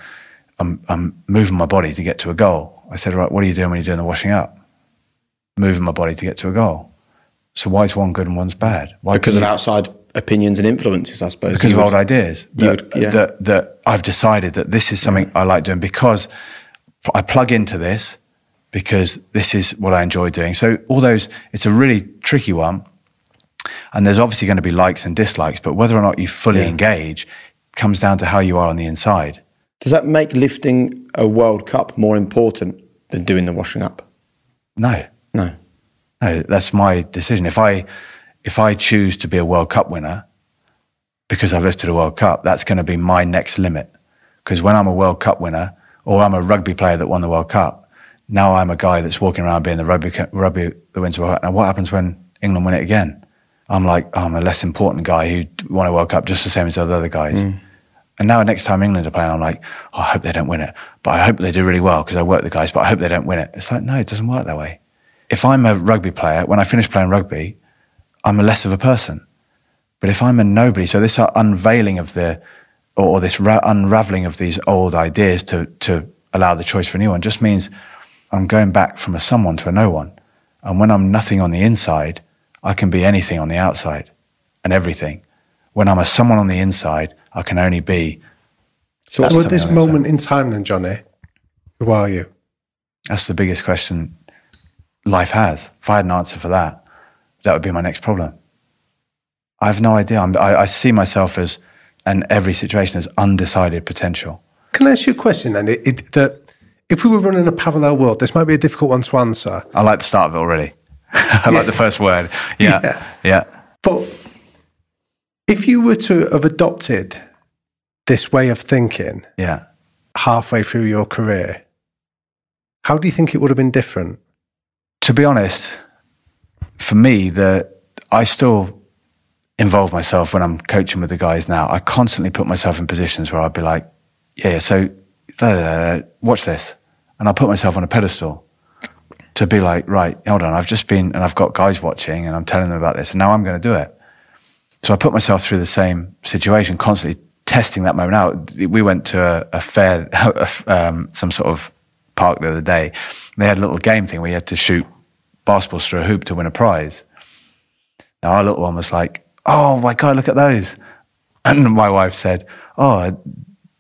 S2: I'm, I'm moving my body to get to a goal. I said, right, what are you doing when you're doing the washing up? Moving my body to get to a goal. So why is one good and one's bad? Why
S1: because of you, outside opinions and influences, I suppose.
S2: Because of would, old ideas that, would, yeah. that, that I've decided that this is something yeah. I like doing because I plug into this because this is what I enjoy doing. So all those, it's a really tricky one. And there's obviously going to be likes and dislikes, but whether or not you fully yeah. engage comes down to how you are on the inside.
S1: Does that make lifting a World Cup more important than doing the washing up?
S2: No.
S1: No.
S2: No, that's my decision. If I if I choose to be a World Cup winner because I've lifted a World Cup, that's going to be my next limit. Because when I'm a World Cup winner or I'm a rugby player that won the World Cup, now I'm a guy that's walking around being the rugby rugby that wins the World Cup. Now what happens when England win it again? I'm like, oh, I'm a less important guy who won a World Cup just the same as the other guys. Mm. And now next time England are playing, I'm like, oh, I hope they don't win it, but I hope they do really well because I work the guys, but I hope they don't win it. It's like, no, it doesn't work that way. If I'm a rugby player, when I finish playing rugby, I'm a less of a person. But if I'm a nobody, so this uh, unveiling of the, or, or this ra- unraveling of these old ideas to, to allow the choice for a new one just means I'm going back from a someone to a no one. And when I'm nothing on the inside, I can be anything on the outside and everything. When I'm a someone on the inside, I can only be.
S5: So, at this
S2: I think so.
S5: moment in time, then, Jonny, who are you?
S2: That's the biggest question life has. If I had an answer for that, that would be my next problem. I have no idea. I'm, I, I see myself as, and every situation as undecided potential.
S5: Can I ask you a question then? It, it, that if we were running a parallel world, this might be a difficult one to answer.
S2: I like the start of it already. <laughs> I like the first word. Yeah.
S5: Yeah.
S2: Yeah.
S5: But if you were to have adopted this way of thinking
S2: Yeah.
S5: halfway through your career, how do you think it would have been different?
S2: To be honest, for me, the I still involve myself when I'm coaching with the guys now. I constantly put myself in positions where I'd be like, yeah, yeah so uh, watch this. And I put myself on a pedestal to be like, right, hold on, I've just been, and I've got guys watching and I'm telling them about this, and now I'm going to do it. So I put myself through the same situation, constantly testing that moment out. We went to a, a fair, <laughs> um, some sort of park the other day. They had a little game thing where you had to shoot basketballs through a hoop to win a prize. Now our little one was like, "Oh my god, look at those!" And my wife said, "Oh,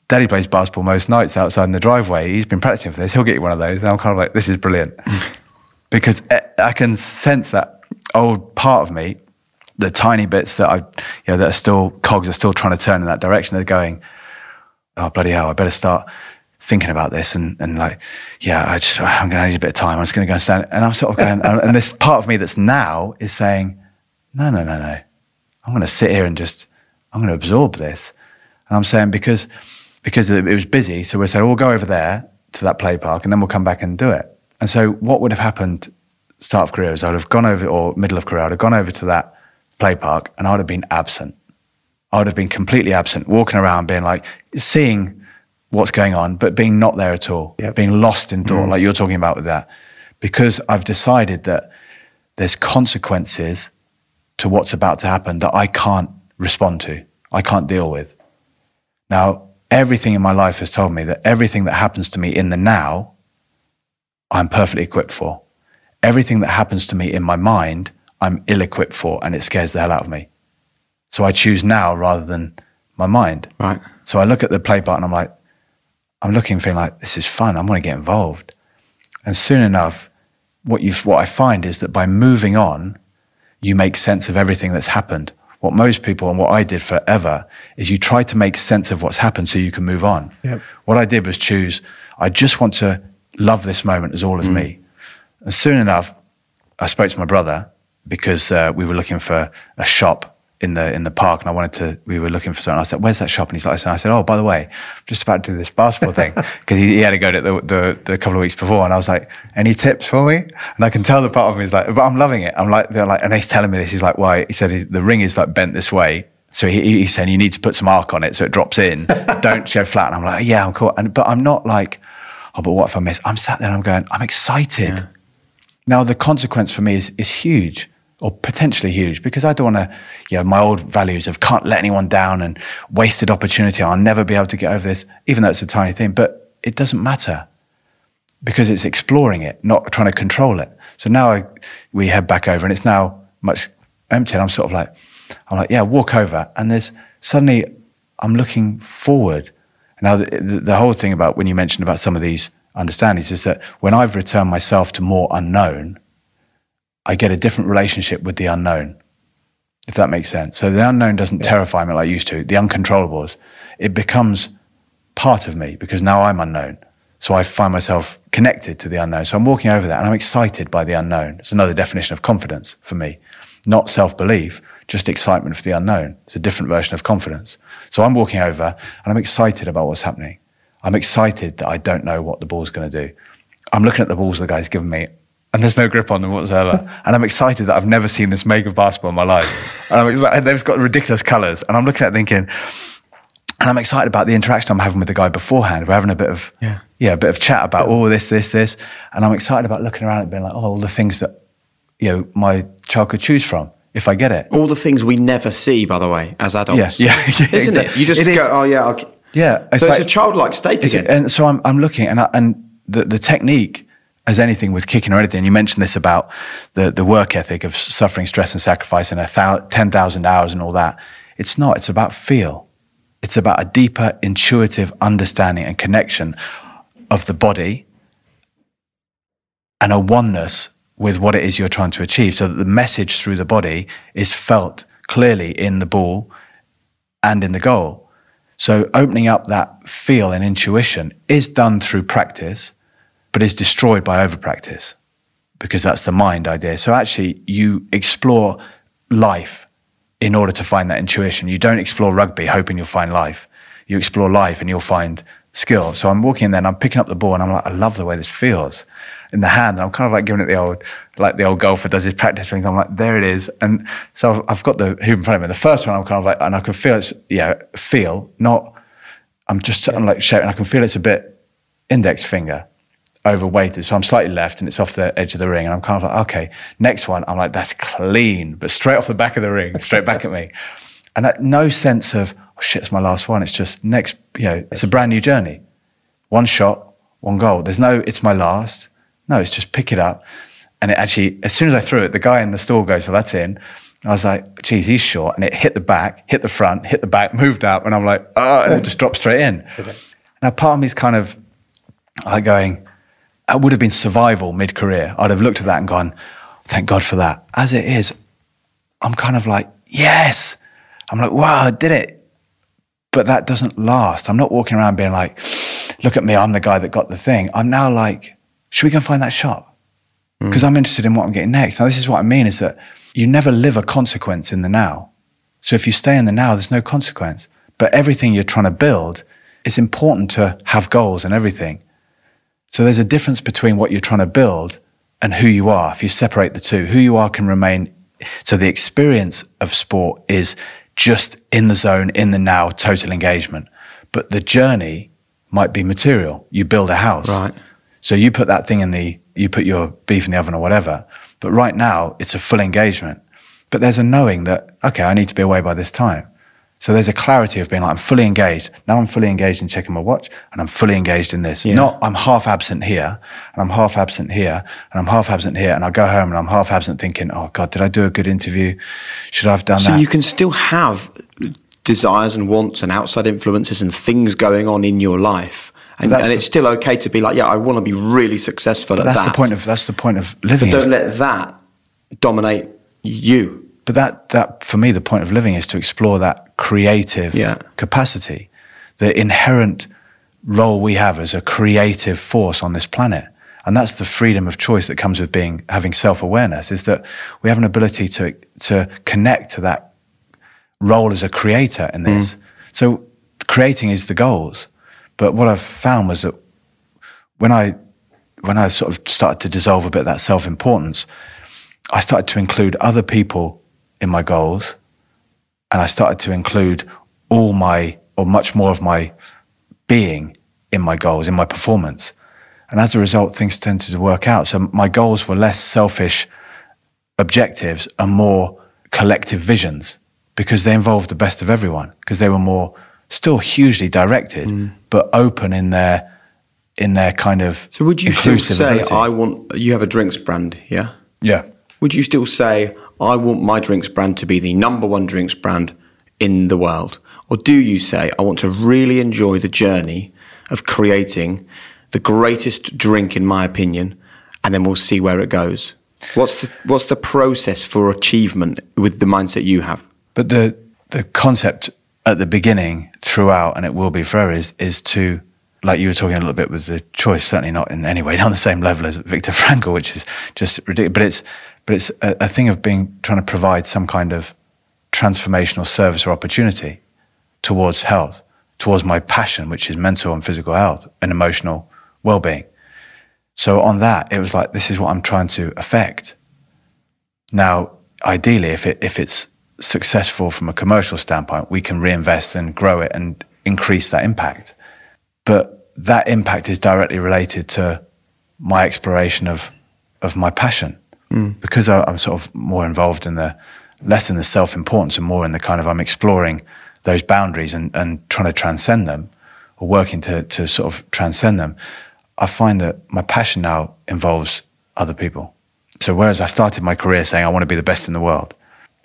S2: Daddy plays basketball most nights outside in the driveway. He's been practicing for this. He'll get you one of those." And I'm kind of like, "This is brilliant," <laughs> because I- can sense that old part of me, the tiny bits that I, you know, that are still cogs are still trying to turn in that direction. They're going, "Oh bloody hell! I better start." Thinking about this and, and like, yeah, I just, I'm going to need a bit of time. I'm just going to go and stand. And I'm sort of going, and, this part of me that's now is saying, no, no, no, no. I'm going to sit here and just, I'm going to absorb this. And I'm saying because, because it was busy, so we said, we'll go over there to that play park and then we'll come back and do it. And so what would have happened start of career is I'd have gone over, or middle of career, I'd have gone over to that play park and I would have been absent. I would have been completely absent, walking around being like, seeing what's going on, but being not there at all,
S5: Yep.
S2: being lost in thought, mm. like you're talking about with that. Because I've decided that there's consequences to what's about to happen that I can't respond to, I can't deal with. Now, everything in my life has told me that everything that happens to me in the now, I'm perfectly equipped for. Everything that happens to me in my mind, I'm ill equipped for, and it scares the hell out of me. So I choose now rather than my mind.
S1: Right.
S2: So I look at the play button, I'm like, I'm looking, feeling like this is fun. I want to get involved. And soon enough, what you what I find is that by moving on, you make sense of everything that's happened. What most people and what I did forever is you try to make sense of what's happened so you can move on.
S5: Yep.
S2: What I did was choose, I just want to love this moment as all as me. And soon enough, I spoke to my brother because uh, we were looking for a shop in the in the park, and I wanted to. We were looking for something. I said, "Where's that shop?" And he's like, and I said, "Oh, by the way, I'm just about to do this basketball thing <laughs> because he, he had to go to the, the the couple of weeks before." And I was like, "Any tips for me?" And I can tell the part of me is like, "But I'm loving it." I'm like, they're like, and he's telling me this. He's like, "Why?" He said the ring is like bent this way. So he, he's saying you need to put some arc on it so it drops in. <laughs> Don't go flat. And I'm like, yeah, I'm cool. And but I'm not like, oh, but what if I miss? I'm sat there and I'm going, I'm excited. Now the consequence for me is is huge or potentially huge because I don't want to, you know, my old values of can't let anyone down and wasted opportunity. I'll never be able to get over this, even though it's a tiny thing. But it doesn't matter because it's exploring it, not trying to control it. So now I, we head back over and it's now much empty. And I'm sort of like, I'm like, yeah, walk over. And there's suddenly I'm looking forward. Now, the, the, the whole thing about when you mentioned about some of these understandings is that when I've returned myself to more unknown, I get a different relationship with the unknown, if that makes sense. So the unknown doesn't terrify me like it used to. The uncontrollables, it becomes part of me because now I'm unknown. So I find myself connected to the unknown. So I'm walking over that and I'm excited by the unknown. It's another definition of confidence for me. Not self belief, just excitement for the unknown. It's a different version of confidence. So I'm walking over and I'm excited about what's happening. I'm excited that I don't know what the ball's going to do. I'm looking at the balls the guy's given me and there's no grip on them whatsoever. <laughs> and I'm excited that I've never seen this make of basketball in my life. And I'm excited, they've got ridiculous colors. And I'm looking at it thinking, and I'm excited about the interaction I'm having with the guy beforehand. We're having a bit of yeah, yeah a bit of chat about oh this, this, this, and I'm excited about looking around and being like, oh, all the things that you know my child could choose from if I get it.
S1: All the things we never see, by the way, as adults.
S2: Yeah, yeah, <laughs> yeah
S1: isn't exactly. it? You just
S2: it
S1: go,
S2: is.
S1: oh yeah, I'll...
S2: yeah.
S1: It's so like, it's a childlike state again.
S2: And so I'm I'm looking and I, and the the technique. As anything with kicking or anything, you mentioned this about the, the work ethic of suffering, stress, and sacrifice, and a thou- ten thousand hours and all that. It's not. It's about feel it's about a deeper intuitive understanding and connection of the body and a oneness with what it is you're trying to achieve so that the message through the body is felt clearly in the ball and in the goal. So opening up that feel and intuition is done through practice, but is destroyed by over practice because that's the mind idea. So actually you explore life in order to find that intuition. You don't explore rugby hoping you'll find life. You explore life and you'll find skill. So I'm walking in there and I'm picking up the ball and I'm like, I love the way this feels in the hand. And I'm kind of like giving it the old, like the old golfer does his practice things. I'm like, there it is. And so I've got the hoop in front of me. The first one, I'm kind of like, and I can feel it's, yeah, feel, not, I'm just, I'm like shouting. I can feel it's a bit index finger overweighted. So I'm slightly left and it's off the edge of the ring. And I'm kind of like, okay, next one. I'm like, that's clean, but straight off the back of the ring, straight back at me. And that, no sense of, oh shit, it's my last one. It's just next, you know, it's a brand new journey. One shot, one goal. There's no, it's my last. No, it's just pick it up. And it actually, as soon as I threw it, the guy in the store goes, so that's in. I was like, geez, he's short. And it hit the back, hit the front, hit the back, <laughs> moved up. And I'm like, oh, and it just dropped straight in. Now, part of me is kind of like going, it would have been survival mid career. I'd have looked at that and gone, thank God for that. As it is, I'm kind of like, yes. I'm like, wow, I did it. But that doesn't last. I'm not walking around being like, look at me, I'm the guy that got the thing. I'm now like, should we go and find that shop? Because mm. I'm interested in what I'm getting next. Now, this is what I mean is that you never live a consequence in the now. So if you stay in the now, there's no consequence. But everything you're trying to build, it's important to have goals and everything. So there's a difference between what you're trying to build and who you are. If you separate the two, who you are can remain. So the experience of sport is just in the zone, in the now, total engagement. But the journey might be material. You build a house.
S1: Right.
S2: So you put that thing in the, you put your beef in the oven or whatever. But right now, it's a full engagement. But there's a knowing that, okay, I need to be away by this time. So there's a clarity of being like, I'm fully engaged. Now I'm fully engaged in checking my watch and I'm fully engaged in this. Yeah. Not I'm half absent here and I'm half absent here and I'm half absent here and I go home and I'm half absent thinking, oh God, did I do a good interview? Should I have done
S1: so
S2: that?
S1: So you can still have desires and wants and outside influences and things going on in your life. And, and the, it's still okay to be like, yeah, I want to be really successful at
S2: that's
S1: that.
S2: The point of, that's the point of living.
S1: But don't let that dominate you.
S2: But that, that, for me, the point of living is to explore that creative yeah. capacity, the inherent role we have as a creative force on this planet. And that's the freedom of choice that comes with being, having self awareness is that we have an ability to, to connect to that role as a creator in this. Mm. So creating is the goals. But what I've found was that when I, when I sort of started to dissolve a bit that self importance, I started to include other people in my goals. And I started to include all my, or much more of my being in my goals, in my performance. And as a result, things tended to work out. So my goals were less selfish objectives and more collective visions because they involved the best of everyone, because they were more still hugely directed, mm. but open in their in their kind of.
S1: So would you still say ability. I want you have a drinks brand, yeah?
S2: Yeah.
S1: Would you still say I want my drinks brand to be the number one drinks brand in the world? Or do you say, I want to really enjoy the journey of creating the greatest drink, in my opinion, and then we'll see where it goes? What's the, what's the process for achievement with the mindset you have?
S2: But the, the concept at the beginning, throughout, and it will be forever, is, is to like you were talking a little bit with the choice, certainly not in any way on the same level as Viktor Frankl, which is just ridiculous. But it's but it's a, a thing of being trying to provide some kind of transformational service or opportunity towards health, towards my passion, which is mental and physical health and emotional well-being. So on that, it was like this is what I'm trying to affect. Now, ideally, if it if it's successful from a commercial standpoint, we can reinvest and grow it and increase that impact. But that impact is directly related to my exploration of of my passion mm. because I, I'm sort of more involved in the less in the self importance and more in the kind of I'm exploring those boundaries and, and trying to transcend them or working to, to sort of transcend them. I find that my passion now involves other people. So whereas I started my career saying I want to be the best in the world,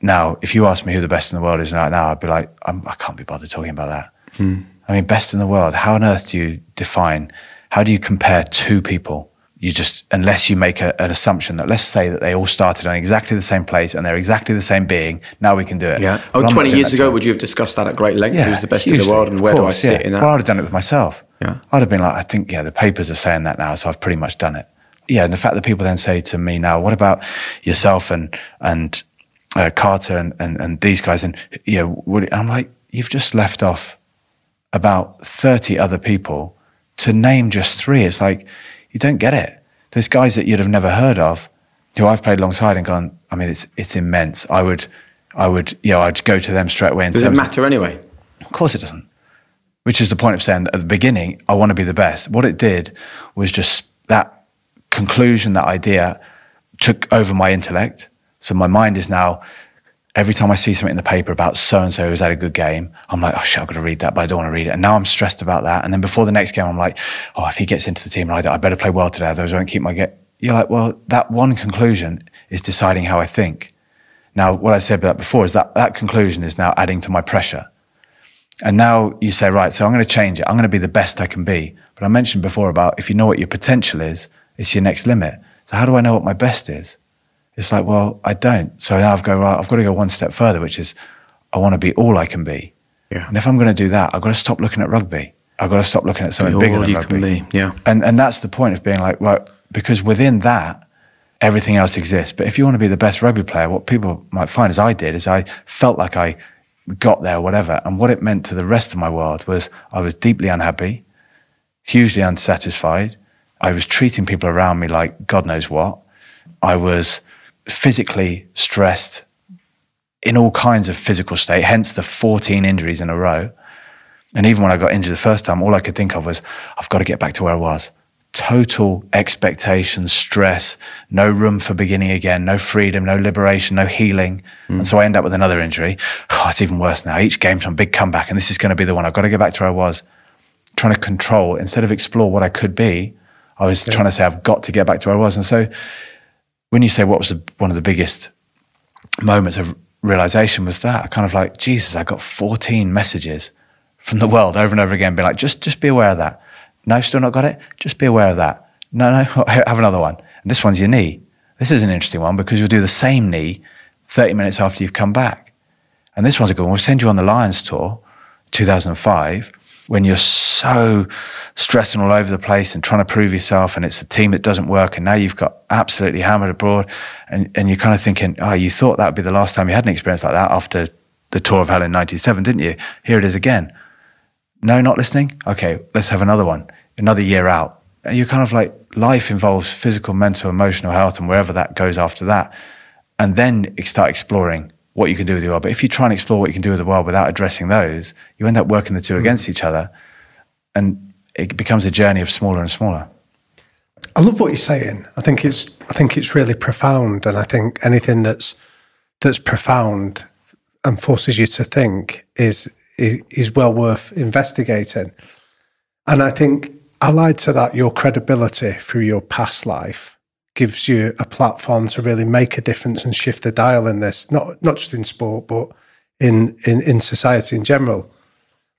S2: now if you ask me who the best in the world is right now, I'd be like, I'm, I can not be bothered talking about that. Hmm. I mean, best in the world. How on earth do you define? How do you compare two people? You just, unless you make a, an assumption that let's say that they all started on exactly the same place and they're exactly the same being, now we can do it.
S1: Yeah. Oh, 20 years ago, would you have discussed that at great length? Yeah, Who's the best hugely, in the world and where course, do I sit
S2: yeah.
S1: in that?
S2: Well, I'd have done it with myself. Yeah. I'd have been like, I think, yeah, the papers are saying that now, so I've pretty much done it. Yeah. And the fact that people then say to me now, what about yourself and, and, uh, Carter and, and, and these guys? And, you know, I'm like, you've just left off about 30 other people to name just three. It's like, you don't get it. There's guys that you'd have never heard of who I've played alongside and gone, I mean, it's, it's immense. I would, I would, you know, I'd go to them straight away.
S1: Does it matter of, anyway?
S2: Of course it doesn't. Which is the point of saying that at the beginning, I want to be the best. What it did was just that conclusion, that idea took over my intellect. So my mind is now every time I see something in the paper about so and so who's had a good game, I'm like, oh shit, I've got to read that, but I don't want to read it. And now I'm stressed about that. And then before the next game, I'm like, oh, if he gets into the team, I, I better play well today, otherwise I won't keep my get. You're like, well, that one conclusion is deciding how I think. Now, what I said about before is that that conclusion is now adding to my pressure. And now you say, right, so I'm going to change it. I'm going to be the best I can be. But I mentioned before about if you know what your potential is, it's your next limit. So how do I know what my best is? It's like, well, I don't. So now I've go right. I've got to go one step further, which is I want to be all I can be. Yeah. And if I'm going to do that, I've got to stop looking at rugby. I've got to stop looking at something bigger than rugby.
S1: Yeah.
S2: And and that's the point of being like, right, because within that, everything else exists. But if you want to be the best rugby player, what people might find, as I did, is I felt like I got there, or whatever. And what it meant to the rest of my world was I was deeply unhappy, hugely unsatisfied. I was treating people around me like God knows what. I was physically stressed in all kinds of physical state, hence the 14 injuries in a row. And even when I got injured the first time, all I could think of was, I've got to get back to where I was. Total expectation, stress, no room for beginning again, no freedom, no liberation, no healing. Mm. And so I end up with another injury. Oh, <sighs> it's even worse now. Each game's a big comeback, and this is going to be the one. I've got to get back to where I was. Trying to control instead of explore what I could be, I was yeah. trying to say, I've got to get back to where I was. And so when you say what was the, one of the biggest moments of realization was that kind of like Jesus, I got 14 messages from the world over and over again, be like, just just be aware of that. No, still not got it. Just be aware of that. No, no, <laughs> have another one. And this one's your knee. This is an interesting one because you'll do the same knee 30 minutes after you've come back. And this one's a good one. We'll send you on the Lions tour, 2005 when you're so stressing all over the place and trying to prove yourself and it's a team that doesn't work and now you've got absolutely hammered abroad and, and you're kind of thinking, oh, you thought that would be the last time you had an experience like that after the tour of hell in 97, didn't you? Here it is again. No, not listening? Okay, let's have another one. Another year out. And you're kind of like, life involves physical, mental, emotional health and wherever that goes after that. And then start exploring what you can do with the world. But if you try and explore what you can do with the world without addressing those, you end up working the two mm. against each other, and it becomes a journey of smaller and smaller.
S5: I love what you're saying. I think it's I think it's really profound, and I think anything that's that's profound and forces you to think is is, is well worth investigating. And I think allied to that, your credibility through your past life gives you a platform to really make a difference and shift the dial in this, not not just in sport, but in in, in society in general.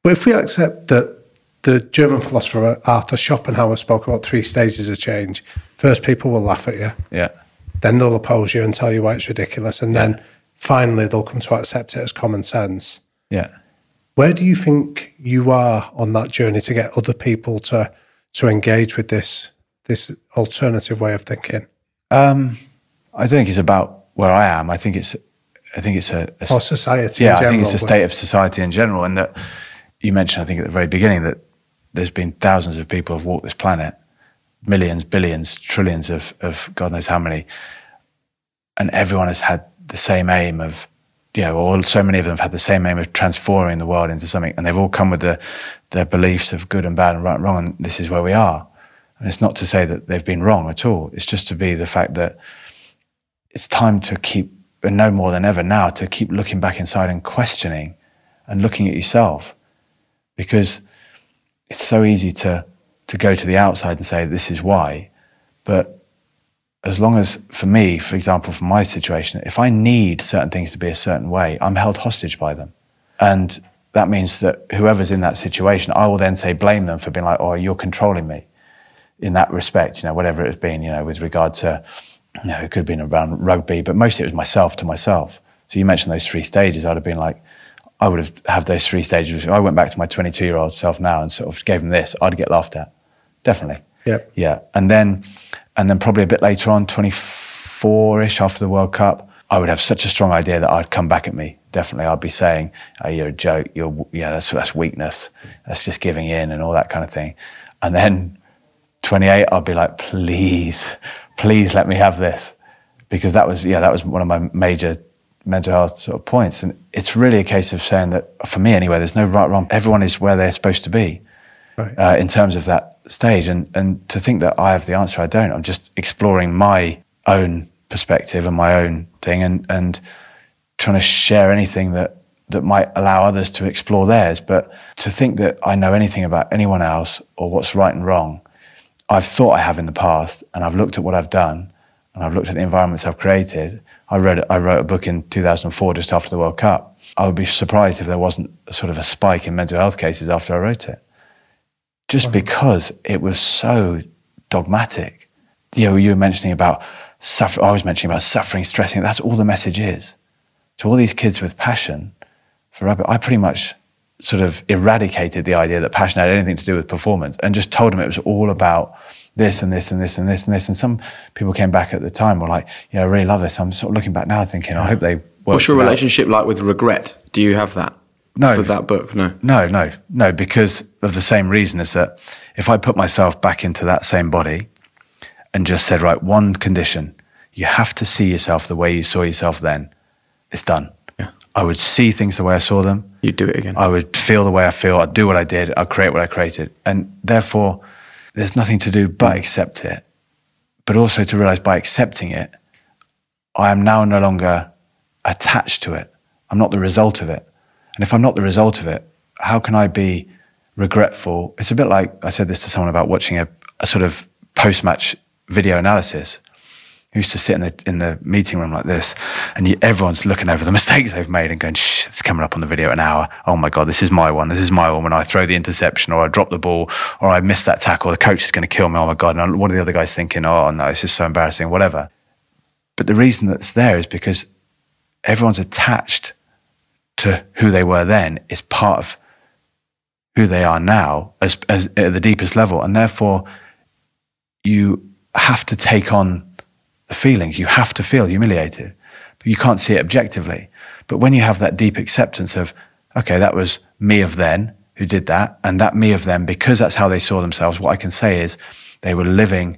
S5: But if we accept that the German philosopher Arthur Schopenhauer spoke about three stages of change, first people will laugh at you.
S2: Yeah.
S5: Then they'll oppose you and tell you why it's ridiculous. And yeah. then finally they'll come to accept it as common sense.
S2: Yeah.
S5: Where do you think you are on that journey to get other people to to engage with this this alternative way of thinking?
S2: Um, I don't think it's about where I am. I think it's I think it's a, a
S5: Or society?
S2: yeah,
S5: in
S2: I think it's a state of society in general, and that you mentioned, I think at the very beginning, that there's been thousands of people have walked this planet, millions, billions, trillions of of God knows how many, and everyone has had the same aim of, you know, or so many of them have had the same aim of transforming the world into something, and they've all come with the their beliefs of good and bad and right and wrong, and this is where we are. And it's not to say that they've been wrong at all. It's just to be the fact that it's time to keep, and no more than ever now, to keep looking back inside and questioning and looking at yourself. Because it's so easy to, to go to the outside and say, this is why. But as long as, for me, for example, for my situation, if I need certain things to be a certain way, I'm held hostage by them. And that means that whoever's in that situation, I will then say, blame them for being like, oh, you're controlling me in that respect, you know, whatever it has been, you know, with regard to, you know, it could have been around rugby, but mostly it was myself to myself. So you mentioned those three stages. I'd have been like, I would have had those three stages. If I went back to my 22 year old self now and sort of gave him this, I'd get laughed at. Definitely.
S5: Yep.
S2: Yeah. And then, and then probably a bit later on, 24 ish after the World Cup, I would have such a strong idea that I'd come back at me. Definitely. I'd be saying, oh, you're a joke. You're, yeah, that's, that's weakness. That's just giving in and all that kind of thing. And then 28, I'd be like, please, please let me have this. Because that was, yeah, that was one of my major mental health sort of points. And it's really a case of saying that, for me anyway, there's no right, wrong. Everyone is where they're supposed to be
S5: Right.
S2: uh, in terms of that stage. And, and to think that I have the answer, I don't. I'm just exploring my own perspective and my own thing and, and trying to share anything that, that might allow others to explore theirs. But to think that I know anything about anyone else or what's right and wrong, I've thought I have in the past, and I've looked at what I've done, and I've looked at the environments I've created. I read, I wrote a book in 2004, just after the World Cup. I would be surprised if there wasn't a sort of a spike in mental health cases after I wrote it, just because it was so dogmatic. You know, you were mentioning about suffering. I was mentioning about suffering, stressing. That's all the message is. To all these kids with passion for rugby, I pretty much sort of eradicated the idea that passion had anything to do with performance and just told them it was all about this and this and this and this and this. And some people came back at the time were like, yeah, I really love this. I'm sort of looking back now thinking, I hope they
S1: What's your
S2: it out.
S1: relationship like with regret? Do you have that?
S2: No.
S1: For that book? No.
S2: No, no, no, because of the same reason is that if I put myself back into that same body and just said, right, one condition, you have to see yourself the way you saw yourself then, it's done. I would see things the way I saw them.
S1: You'd do it again.
S2: I would feel the way I feel. I'd do what I did. I'd create what I created. And therefore, there's nothing to do but mm. accept it. But also to realize by accepting it, I am now no longer attached to it. I'm not the result of it. And if I'm not the result of it, how can I be regretful? It's a bit like I said this to someone about watching a, a sort of post match video analysis. Used to sit in the in the meeting room like this, and you, everyone's looking over the <laughs> mistakes they've made and going, "Shh, it's coming up on the video an hour. Oh my god, this is my one. This is my one. When I throw the interception, or I drop the ball, or I miss that tackle, the coach is going to kill me. Oh my god! And what are the other guys thinking? Oh no, this is so embarrassing. Whatever. But the reason that's there is because everyone's attached to who they were then. Is part of who they are now, as as at the deepest level, and therefore you have to take on the feelings. You have to feel humiliated, but you can't see it objectively. But when you have that deep acceptance of, okay, that was me of then who did that, and that me of them, because that's how they saw themselves, what I can say is they were living,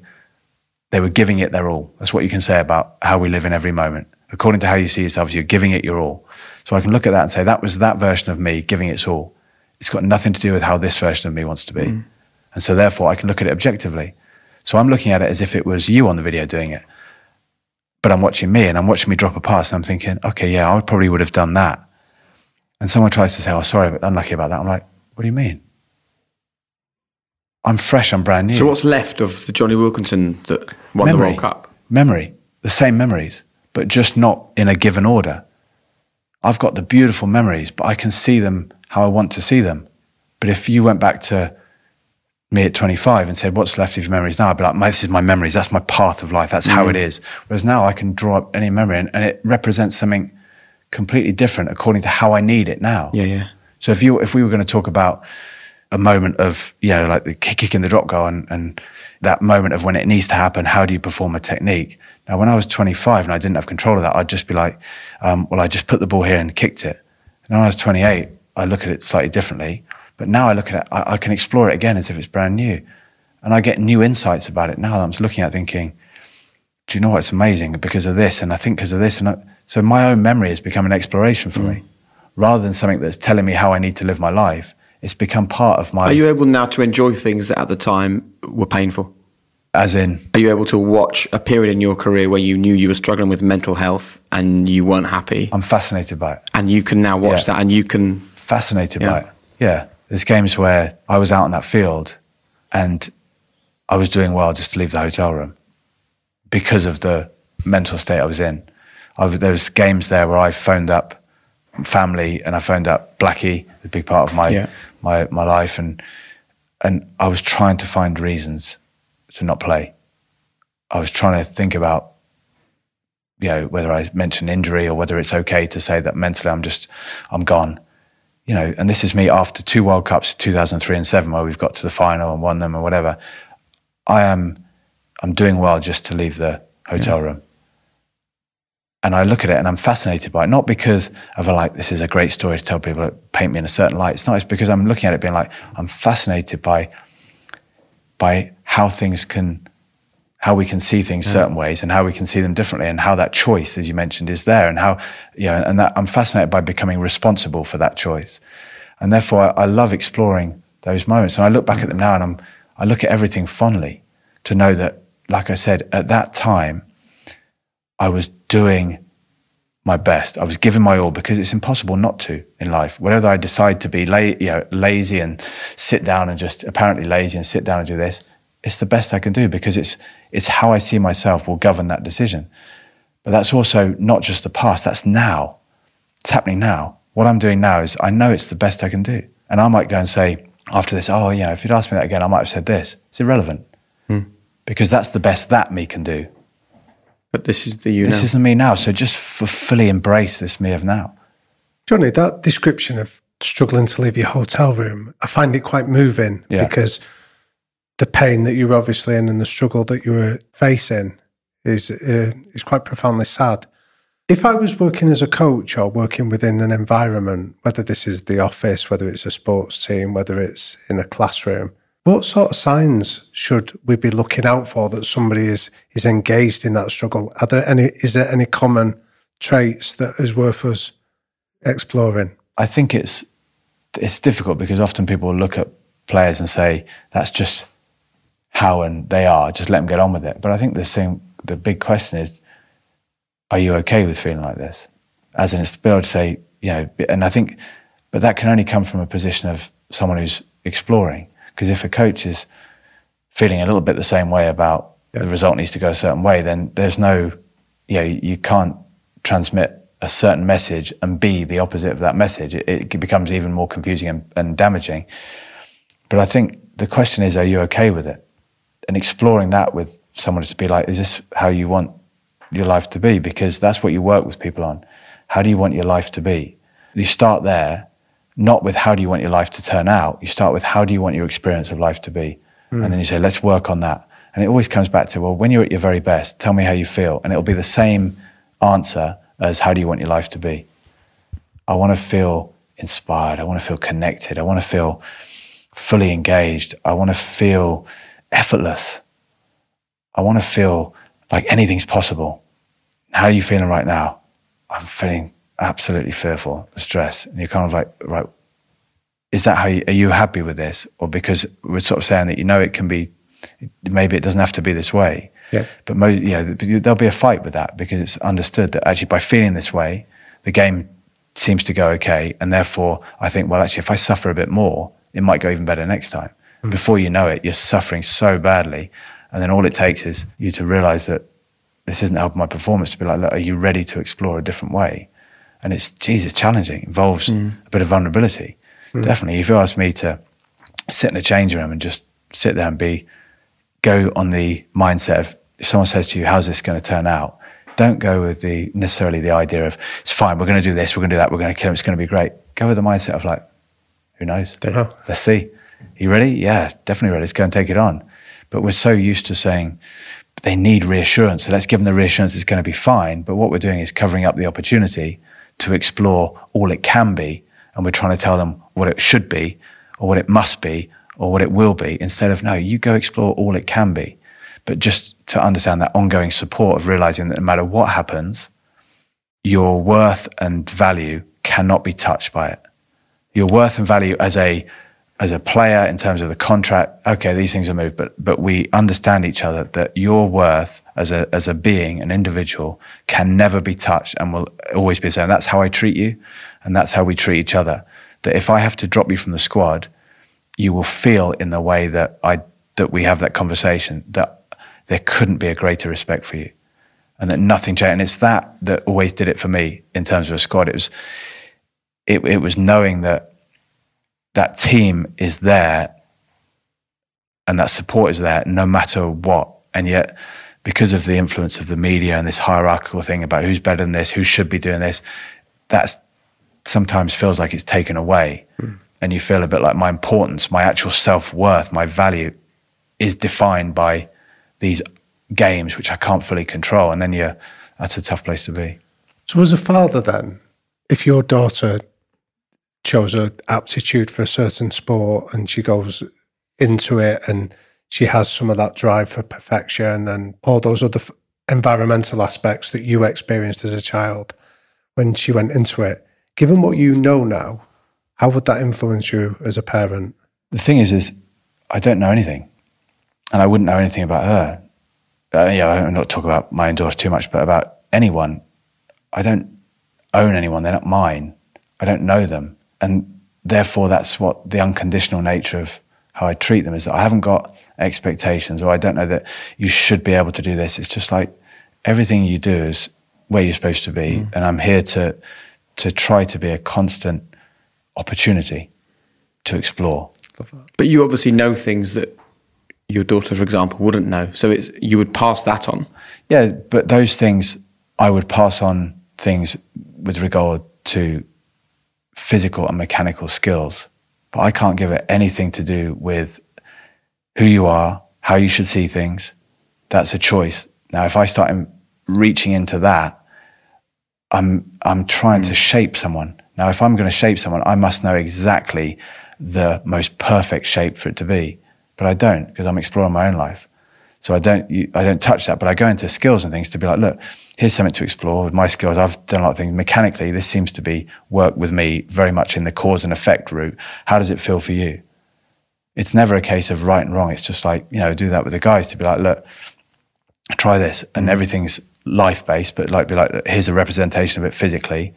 S2: they were giving it their all. That's what you can say about how we live in every moment. According to how you see yourselves, you're giving it your all. So I can look at that and say, that was that version of me giving its all. It's got nothing to do with how this version of me wants to be. Mm. And so therefore I can look at it objectively. So I'm looking at it as if it was you on the video doing it. But I'm watching me and I'm watching me drop a pass and I'm thinking, okay, yeah, I probably would have done that. And someone tries to say, oh, sorry, but unlucky about that. I'm like, what do you mean? I'm fresh, I'm brand new.
S1: So what's left of the Jonny Wilkinson that won the World Cup?
S2: Memory, the same memories, but just not in a given order. I've got the beautiful memories, but I can see them how I want to see them. But if you went back to me at 25 and said, What's left of your memories now? I'd be like, This is my memories. That's my path of life. That's how it is. Whereas now I can draw up any memory and, and it represents something completely different according to how I need it now.
S1: Yeah, yeah.
S2: So if you if we were going to talk about a moment of you know like the kick in the drop goal and, and that moment of when it needs to happen, how do you perform a technique? Now, when I was 25 and I didn't have control of that, I'd just be like, um, well, I just put the ball here and kicked it. And when I was 28, I look at it slightly differently. But now I look at it, I, I can explore it again as if it's brand new. And I get new insights about it now that I'm just looking at thinking, do you know what's amazing because of this? And I think because of this. And I, so my own memory has become an exploration for mm. me rather than something that's telling me how I need to live my life. It's become part of my.
S1: Are you able now to enjoy things that at the time were painful?
S2: As in,
S1: are you able to watch a period in your career where you knew you were struggling with mental health and you weren't happy?
S2: I'm fascinated by it,
S1: and you can now watch yeah. that, and you can
S2: fascinated yeah. by it. Yeah, there's games where I was out on that field, and I was doing well just to leave the hotel room because of the mental state I was in. I there was games there where I phoned up family and I phoned up Blackie, a big part of my yeah. my my life, and and I was trying to find reasons to not play. I was trying to think about, you know, whether I mention injury or whether it's okay to say that mentally I'm just, I'm gone. You know, and this is me after two World Cups, 2003 and seven, where we've got to the final and won them or whatever. I am, I'm doing well just to leave the hotel yeah. room. And I look at it and I'm fascinated by it, not because of a like, this is a great story to tell people, paint me in a certain light. It's not, it's because I'm looking at it being like, I'm fascinated by, by how things can how we can see things yeah. certain ways and how we can see them differently and how that choice as you mentioned is there and how you know and that I'm fascinated by becoming responsible for that choice and therefore I, I love exploring those moments and I look back at them now and I'm I look at everything fondly to know that like I said at that time I was doing my best. I was giving my all because it's impossible not to in life. Whether I decide to be la- you know, lazy and sit down and just apparently lazy and sit down and do this, it's the best I can do because it's it's how I see myself will govern that decision. But that's also not just the past, that's now. It's happening now. What I'm doing now is I know it's the best I can do. And I might go and say after this, oh yeah, if you'd asked me that again, I might have said this. It's irrelevant. Hmm. Because that's the best that me can do.
S1: But this is the you
S2: This
S1: now.
S2: isn't me now. So just fully embrace this me of now.
S5: Jonny, that description of struggling to leave your hotel room, I find it quite moving yeah. because the pain that you're obviously in and the struggle that you were facing is uh, is quite profoundly sad. If I was working as a coach or working within an environment, whether this is the office, whether it's a sports team, whether it's in a classroom, what sort of signs should we be looking out for that somebody is is engaged in that struggle? Are there any? Is there any common traits that is worth us exploring?
S2: I think it's it's difficult because often people look at players and say that's just how and they are, just let them get on with it. But I think the same, the big question is, are you okay with feeling like this? As in, it's to be able to say, you know, and I think, but that can only come from a position of someone who's exploring. Because if a coach is feeling a little bit the same way about yeah. the result needs to go a certain way, then there's no, you know, you can't transmit a certain message and be the opposite of that message. It, it becomes even more confusing and, and damaging. But I think the question is, are you okay with it? And exploring that with someone to be like, is this how you want your life to be? Because that's what you work with people on. How do you want your life to be? You start there, not with how do you want your life to turn out. You start with how do you want your experience of life to be? Mm. And then you say, let's work on that. And it always comes back to, well, when you're at your very best, tell me how you feel. And it'll be the same answer as how do you want your life to be? I want to feel inspired. I want to feel connected. I want to feel fully engaged. I want to feel effortless. I want to feel like anything's possible. How are you feeling right now? I'm feeling absolutely fearful, stressed. And you're kind of like, right, is that how you, are you happy with this? Or because we're sort of saying that, you know, it can be, maybe it doesn't have to be this way.
S5: Yeah.
S2: But mo- you know, there'll be a fight with that because it's understood that actually by feeling this way, the game seems to go okay. And therefore, I think, well, actually, if I suffer a bit more, it might go even better next time. Mm. Before you know it, you're suffering so badly. And then all it takes is you to realize that this isn't helping my performance to be like, look, are you ready to explore a different way? And it's, Jesus, challenging. It involves mm. a bit of vulnerability. Mm. Definitely. If you ask me to sit in a change room and just sit there and be, go on the mindset of, if someone says to you, how's this going to turn out? Don't go with the necessarily the idea of, it's fine, we're going to do this, we're going to do that, we're going to kill him, it's going to be great. Go with the mindset of like, Who knows?
S5: Don't know.
S2: Let's see. You ready? Yeah, definitely ready. Let's go and take it on. But we're so used to saying they need reassurance. So let's give them the reassurance it's going to be fine. But what we're doing is covering up the opportunity to explore all it can be. And we're trying to tell them what it should be or what it must be or what it will be instead of, no, you go explore all it can be. But just to understand that ongoing support of realizing that no matter what happens, your worth and value cannot be touched by it. Your worth and value as a as a player in terms of the contract, okay, these things are moved, but but we understand each other that your worth as a as a being, an individual, can never be touched and will always be the same. That's how I treat you, and that's how we treat each other. That if I have to drop you from the squad, you will feel in the way that I that we have that conversation that there couldn't be a greater respect for you, and that nothing changed. And it's that that always did it for me in terms of a squad. It was it, it was knowing that that team is there and that support is there no matter what. And yet, because of the influence of the media and this hierarchical thing about who's better than this, who should be doing this, that's sometimes feels like it's taken away. Mm. And you feel a bit like my importance, my actual self worth, my value is defined by these games which I can't fully control. And then you're, that's a tough place to be.
S5: So, as a father, then, if your daughter chose an aptitude for a certain sport and she goes into it and she has some of that drive for perfection and all those other f- environmental aspects that you experienced as a child when she went into it. Given what you know now, how would that influence you as a parent?
S2: The thing is, is I don't know anything, and I wouldn't know anything about her. Uh, yeah, I'm not talking about my own daughter too much, but about anyone. I don't own anyone; they're not mine. I don't know them and therefore that's what the unconditional nature of how I treat them is that I haven't got expectations or I don't know that you should be able to do this. It's just like everything you do is where you're supposed to be. Mm. And I'm here to to try to be a constant opportunity to explore.
S1: But you obviously know things that your daughter, for example, wouldn't know. So it's you would pass that on.
S2: Yeah, but those things I would pass on things with regard to physical and mechanical skills. But I can't give it anything to do with who you are, how you should see things. That's a choice. Now, if I start reaching into that, I'm I'm trying mm. to shape someone. Now, if I'm going to shape someone, I must know exactly the most perfect shape for it to be. But I don't because I'm exploring my own life. So I don't I don't touch that. But I go into skills and things to be like, look, here's something to explore with my skills. I've done a lot of things mechanically. This seems to be work with me very much in the cause and effect route. How does it feel for you? It's never a case of right and wrong. It's just like, you know, do that with the guys to be like, look, try this. And everything's life based, but like, be like, here's a representation of it physically.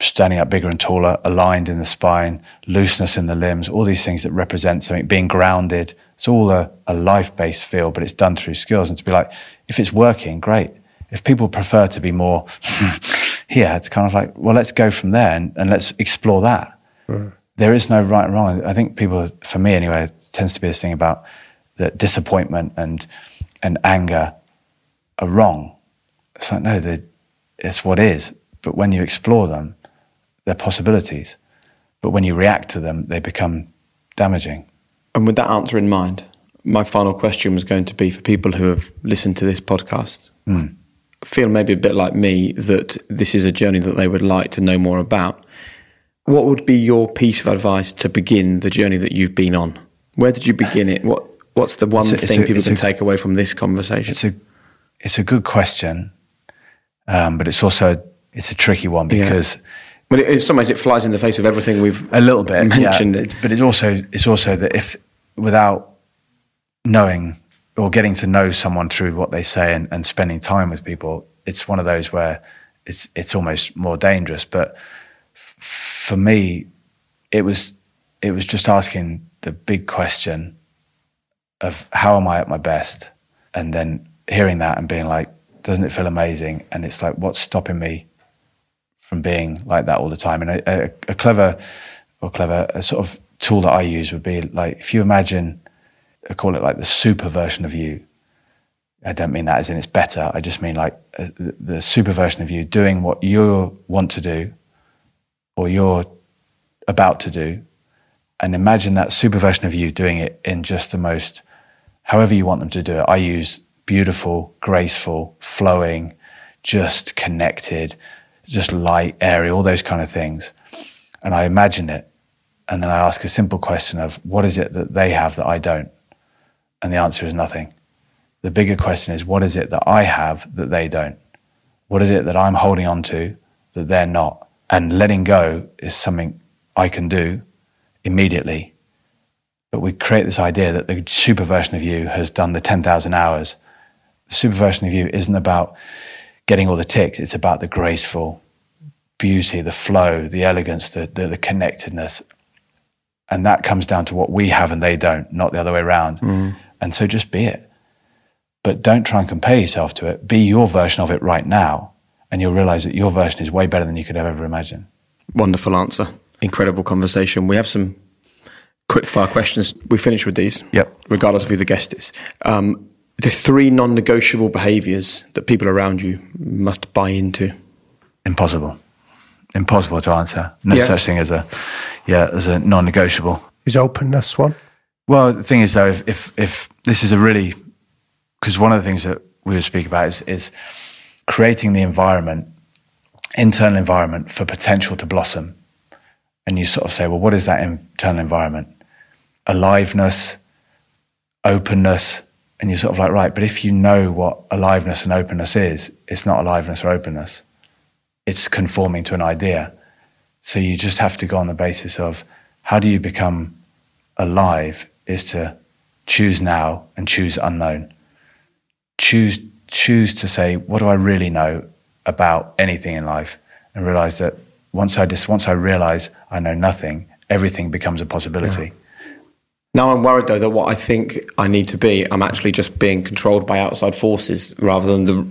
S2: Standing up bigger and taller, aligned in the spine, looseness in the limbs, all these things that represent something, being grounded. It's all a, a life based feel, but it's done through skills. And to be like, if it's working, great if people prefer to be more <laughs> here, it's kind of like, well, let's go from there and, and let's explore that. Mm. There is no right and wrong. I think people, for me anyway, it tends to be this thing about that disappointment and and anger are wrong. It's like no, it's what is. But when you explore them, they're possibilities. But when you react to them, they become damaging.
S1: And with that answer in mind, my final question was going to be for people who have listened to this podcast. Mm feel maybe a bit like me that this is a journey that they would like to know more about, what would be your piece of advice to begin the journey that you've been on? Where did you begin it? What What's the one a, thing a, people can a, take away from this conversation?
S2: It's a it's a good question, um, but it's also it's a tricky one because. Yeah.
S1: Well, in some ways, it flies in the face of everything we've
S2: a little bit
S1: mentioned.
S2: Yeah. But it's also it's also that if without knowing or getting to know someone through what they say and, and spending time with people, it's one of those where it's it's almost more dangerous. But f- for me, it was it was just asking the big question of how am I at my best, and then hearing that and being like, doesn't it feel amazing? And it's like, what's stopping me from being like that all the time? And a, a, a clever or clever sort of tool that I use would be like if you imagine I call it like the super version of you. I don't mean that as in it's better. I just mean like uh, the, the super version of you doing what you want to do or you're about to do and imagine that super version of you doing it in just the most, however you want them to do it. I use beautiful, graceful, flowing, just connected, just light, airy, all those kind of things. And I imagine it. And then I ask a simple question of what is it that they have that I don't? And the answer is nothing. The bigger question is what is it that I have that they don't? What is it that I'm holding on to that they're not? And letting go is something I can do immediately. But we create this idea that the super version of you has done the 10,000 hours. The super version of you isn't about getting all the ticks, it's about the graceful beauty, the flow, the elegance, the, the, the connectedness. And that comes down to what we have and they don't, not the other way around. Mm. And so just be it. But don't try and compare yourself to it. Be your version of it right now, and you'll realize that your version is way better than you could have ever imagined.
S1: Wonderful answer. Incredible conversation. We have some quick fire questions. We finish with these.
S2: Yep.
S1: Regardless of who the guest is. Um, the three non negotiable behaviors that people around you must buy into?
S2: Impossible. Impossible to answer. No yeah. such thing as a yeah, as a non negotiable.
S5: Is openness one?
S2: Well, the thing is though, if if, if this is a really because one of the things that we would speak about is, is creating the environment, internal environment for potential to blossom. And you sort of say, well, what is that internal environment? Aliveness, openness. And you're sort of like, right, but if you know what aliveness and openness is, it's not aliveness or openness. It's conforming to an idea. So you just have to go on the basis of how do you become alive is to choose now and choose unknown choose choose to say, what do I really know about anything in life, and realize that once I just once I realize I know nothing, everything becomes a possibility. Yeah.
S1: Now I'm worried though that what I think I need to be, I'm actually just being controlled by outside forces rather than the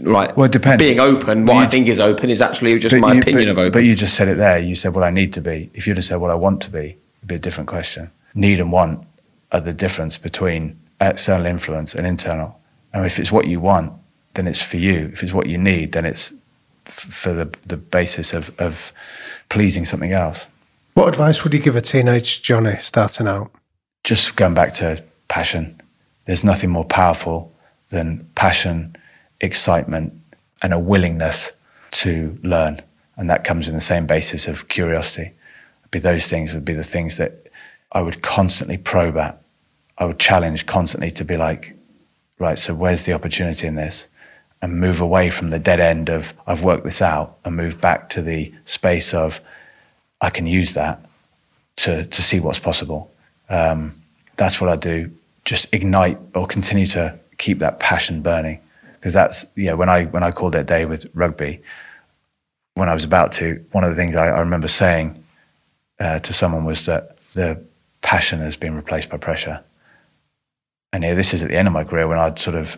S1: right.
S2: Well, it depends.
S1: Being open, what you, I think is open, is actually just my
S2: you,
S1: opinion
S2: but,
S1: of open.
S2: But you just said it there. You said what I need to be. If you'd have said what I want to be, it'd be a different question. Need and want are the difference between external influence and internal. And if it's what you want, then it's for you. If it's what you need, then it's f- for the, the basis of, of pleasing something else.
S5: What advice would you give a teenage Jonny starting out?
S2: Just going back to passion. There's nothing more powerful than passion, excitement, and a willingness to learn. And that comes in the same basis of curiosity. Be those things would be the things that I would constantly probe at. I would challenge constantly to be like, right, so where's the opportunity in this? And move away from the dead end of I've worked this out and move back to the space of I can use that to to see what's possible. Um, that's what I do. Just ignite or continue to keep that passion burning because that's yeah. When I when I called that day with rugby, when I was about to, one of the things I, I remember saying uh, to someone was that the passion has been replaced by pressure and here this is at the end of my career when I'd sort of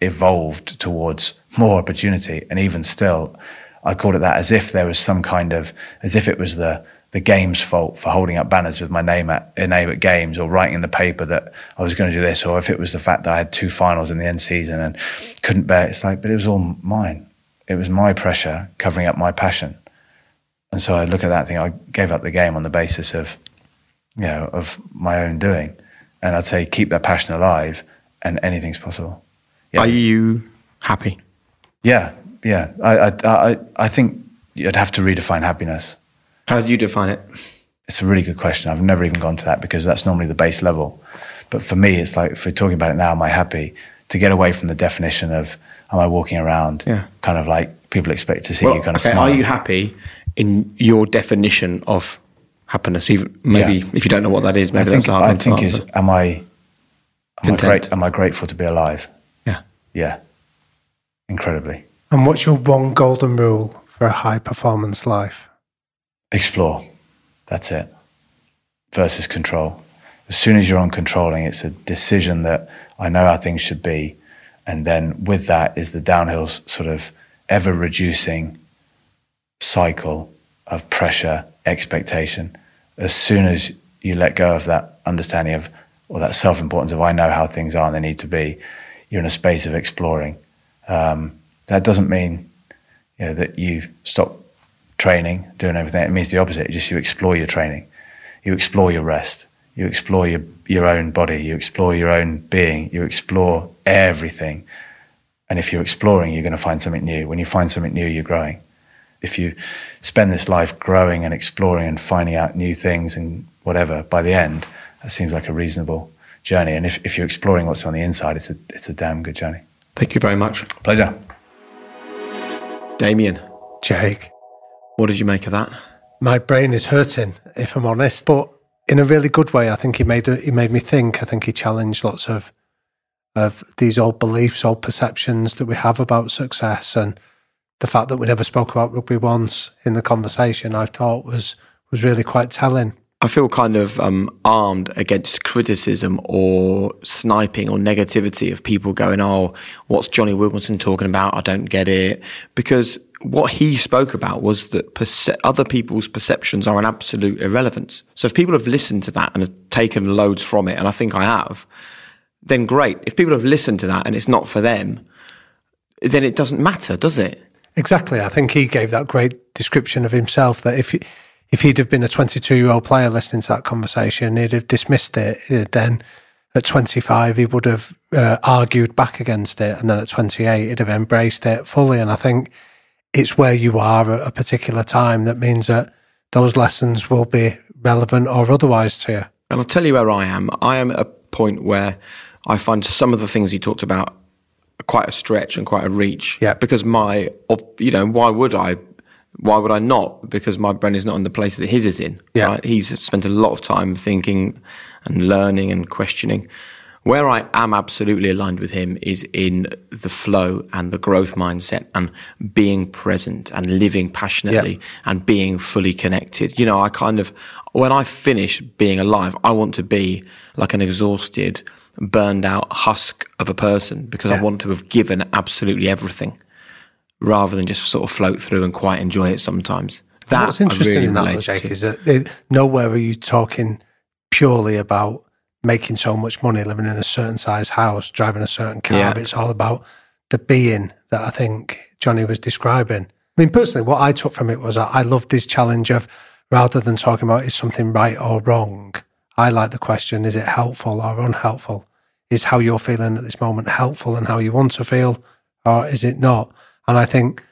S2: evolved towards more opportunity. And even still, I called it that as if there was some kind of, as if it was the, the game's fault for holding up banners with my name at uh, name at games or writing in the paper that I was going to do this, or if it was the fact that I had two finals in the end season and couldn't bear. it. It's like, but it was all mine. It was my pressure covering up my passion. And so I look at that thing. I gave up the game on the basis of, you know, of my own doing. And I'd say keep that passion alive, and anything's possible.
S1: Yeah. Are you happy?
S2: Yeah, yeah. I, I, I, I think you'd have to redefine happiness.
S1: How do you define it?
S2: It's a really good question. I've never even gone to that because that's normally the base level. But for me, it's like if we're talking about it now, am I happy? To get away from the definition of am I walking around,
S1: yeah.
S2: kind of like people expect to see
S1: well,
S2: you kind
S1: okay,
S2: of smile.
S1: Are you happy in your definition of happiness. Even maybe yeah. if you don't know what that is, maybe
S2: I
S1: think, that's hard
S2: I think is am I am I, great, am I grateful to be alive?
S1: Yeah,
S2: yeah, incredibly.
S5: And what's your one golden rule for a high performance life?
S2: Explore. That's it. Versus control. As soon as you're on controlling, it's a decision that I know how things should be, and then with that is the downhill sort of ever reducing cycle of pressure expectation. As soon as you let go of that understanding of or that self importance of I know how things are and they need to be, you're in a space of exploring. Um, that doesn't mean you know, that you stop training, doing everything. It means the opposite. It just you explore your training. you explore your rest, you explore your, your own body, you explore your own being, you explore everything. And if you're exploring, you're going to find something new. When you find something new, you're growing. If you spend this life growing and exploring and finding out new things and whatever, by the end, that seems like a reasonable journey. And if, if you're exploring what's on the inside, it's a, it's a damn good journey.
S1: Thank you very much.
S2: Pleasure.
S1: Damian,
S5: Jake,
S1: what did you make of that?
S5: my brain is hurting, if I'm honest, but in a really good way. I think he made he made me think. I think he challenged lots of of these old beliefs, old perceptions that we have about success, and the fact that we never spoke about rugby once in the conversation. I thought was was really quite telling.
S1: I feel kind of um, armed against criticism or sniping or negativity of people going, "Oh, what's Jonny Wilkinson talking about? I don't get it." Because what he spoke about was that perce- other people's perceptions are an absolute irrelevance. So if people have listened to that and have taken loads from it, and I think I have, then great. If people have listened to that and it's not for them, then it doesn't matter, does it?
S5: Exactly. I think he gave that great description of himself that if if he'd have been a 22 year old player listening to that conversation, he'd have dismissed it. Uh, then at 25, he would have uh, argued back against it. And then at 28, he'd have embraced it fully. And I think it's where you are at a particular time that means that those lessons will be relevant or otherwise to you.
S1: And I'll tell you where I am. I am at a point where I find some of the things he talked about quite a stretch and quite a reach.
S5: Yeah.
S1: Because my, you know, why would I? Why would I not? Because my brain is not in the place that his is in.
S5: Yeah.
S1: Right? He's spent a lot of time thinking and learning and questioning. Where I am absolutely aligned with him is in the flow and the growth mindset and being present and living passionately and being fully connected. You know, I kind of, when I finish being alive, I want to be like an exhausted, burned out husk of a person because I want to have given absolutely everything rather than just sort of float through and quite enjoy it sometimes. That
S5: What's interesting
S1: really
S5: in that, Jake,
S1: to.
S5: is that it, nowhere are you talking purely about making so much money, living in a certain size house, driving a certain car.
S1: Yeah.
S5: It's all about the being that I think Jonny was describing. I mean, personally, what I took from it was I I loved this challenge of rather than talking about is something right or wrong, I like the question is it helpful or unhelpful? Is how you're feeling at this moment helpful and how you want to feel, or is it not? And I think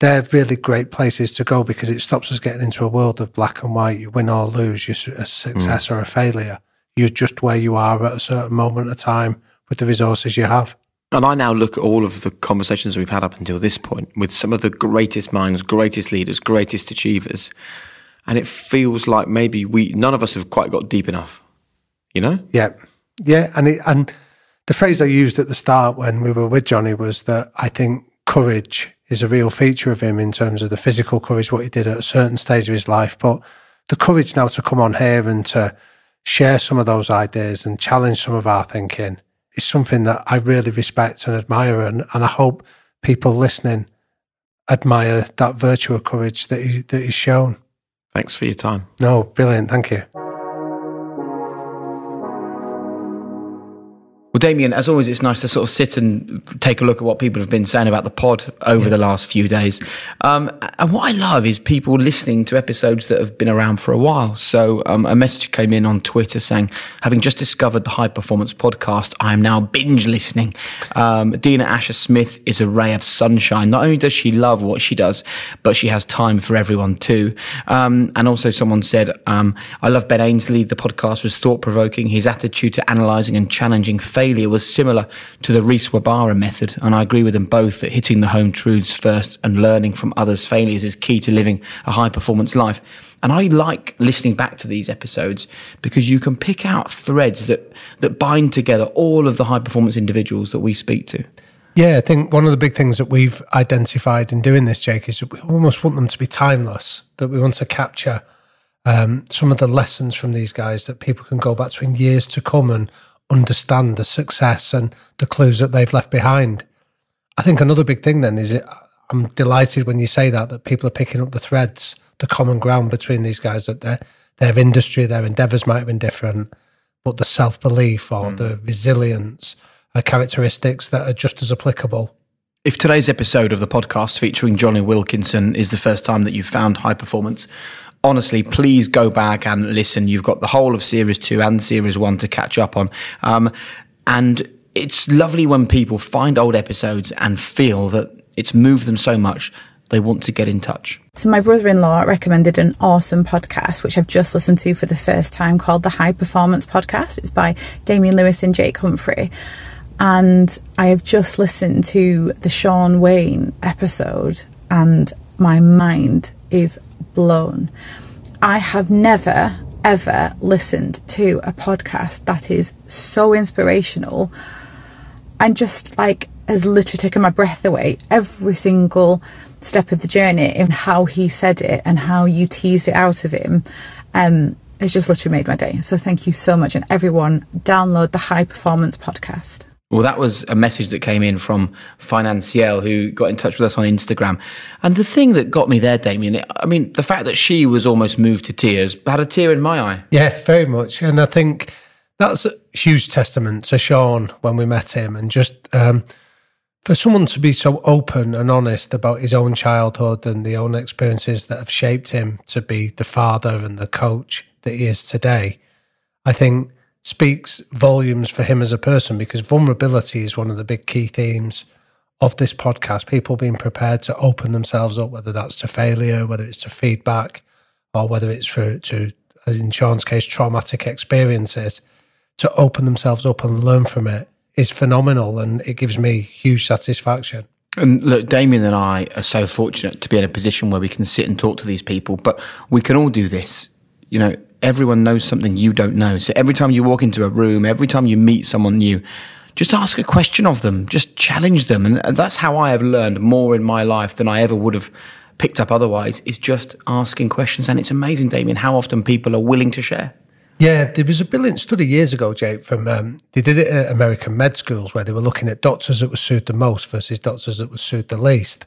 S5: they're really great places to go because it stops us getting into a world of black and white. You win or lose, you're a mm. success or a failure. You're just where you are at a certain moment of time with the resources you have.
S1: And I now look at all of the conversations we've had up until this point with some of the greatest minds, greatest leaders, greatest achievers. And it feels like maybe we, none of us have quite got deep enough, you know?
S5: Yeah, yeah, and it, and the phrase I used at the start when we were with Jonny was that I think courage is a real feature of him in terms of the physical courage, what he did at a certain stage of his life, but the courage now to come on here and to share some of those ideas and challenge some of our thinking is something that I really respect and admire, and, and I hope people listening admire that virtue of courage that he, that he's shown.
S1: Thanks for your time.
S5: No, brilliant, thank you.
S6: Well, Damian, as always, it's nice to sort of sit and take a look at what people have been saying about the pod over the last few days. Um, and what I love is people listening to episodes that have been around for a while. So um, a message came in on Twitter saying, having just discovered the High Performance podcast, I am now binge listening. Um, Dina Asher Smith is a ray of sunshine. Not only does she love what she does, but she has time for everyone too. Um, and also someone said, um, I love Ben Ainslie. The podcast was thought provoking. His attitude to analysing and challenging failure was similar to the Reece Wabara method. And I agree with them both that hitting the home truths first and learning from others' failures is key to living a high performance life. And I like listening back to these episodes because you can pick out threads that, that bind together all of the high performance individuals that we speak to.
S5: Yeah, I think one of the big things that we've identified in doing this, Jake, is that we almost want them to be timeless, that we want to capture um, some of the lessons from these guys that people can go back to in years to come and understand the success and the clues that they've left behind. I think another big thing then is it, I'm delighted when you say that, that people are picking up the threads, the common ground between these guys, that their, their industry, their endeavours might have been different, but the self belief or hmm. the resilience are characteristics that are just as applicable.
S6: If today's episode of the podcast featuring Jonny Wilkinson is the first time that you've found high performance, honestly, please go back and listen. You've got the whole of series two and series one to catch up on. Um, and it's lovely when people find old episodes and feel that it's moved them so much they want to get in touch.
S8: So, my brother in law recommended an awesome podcast, which I've just listened to for the first time called the High Performance Podcast. It's by Damian Lewis and Jake Humphrey. And I have just listened to the Shaun Wane episode, and my mind is blown. I have never, ever listened to a podcast that is so inspirational and just like has literally taken my breath away every single step of the journey in how he said it and how you tease it out of him. Um, it's just literally made my day. So thank you so much. And everyone, download the High Performance Podcast.
S6: Well, that was a message that came in from Financiel, who got in touch with us on Instagram. And the thing that got me there, Damian, I mean, the fact that she was almost moved to tears had a tear in my eye.
S5: Yeah, very much. And I think that's a huge testament to Shaun when we met him. And just um, for someone to be so open and honest about his own childhood and the own experiences that have shaped him to be the father and the coach that he is today, I think speaks volumes for him as a person because vulnerability is one of the big key themes of this podcast. People being prepared to open themselves up, whether that's to failure, whether it's to feedback, or whether it's for to, in Shaun's case, traumatic experiences, to open themselves up and learn from it is phenomenal, and it gives me huge satisfaction.
S6: And look, Damian and I are so fortunate to be in a position where we can sit and talk to these people, but we can all do this. You know, everyone knows something you don't know. So every time you walk into a room, every time you meet someone new, just ask a question of them, just challenge them. And that's how I have learned more in my life than I ever would have picked up otherwise, is just asking questions. And it's amazing, Damian, how often people are willing to share.
S5: Yeah, there was a brilliant study years ago, Jake, from um, they did it at American med schools where they were looking at doctors that were sued the most versus doctors that were sued the least.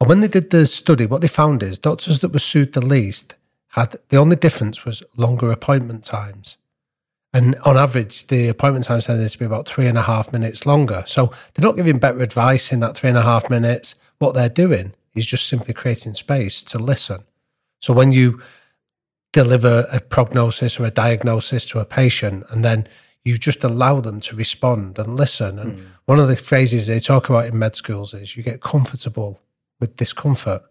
S5: And when they did the study, what they found is doctors that were sued the least had the only difference was longer appointment times. And on average, the appointment times tended to be about three and a half minutes longer. So they're not giving better advice in that three and a half minutes. What they're doing is just simply creating space to listen. So when you deliver a prognosis or a diagnosis to a patient and then you just allow them to respond and listen. And mm. one of the phrases they talk about in med schools is you get comfortable with discomfort.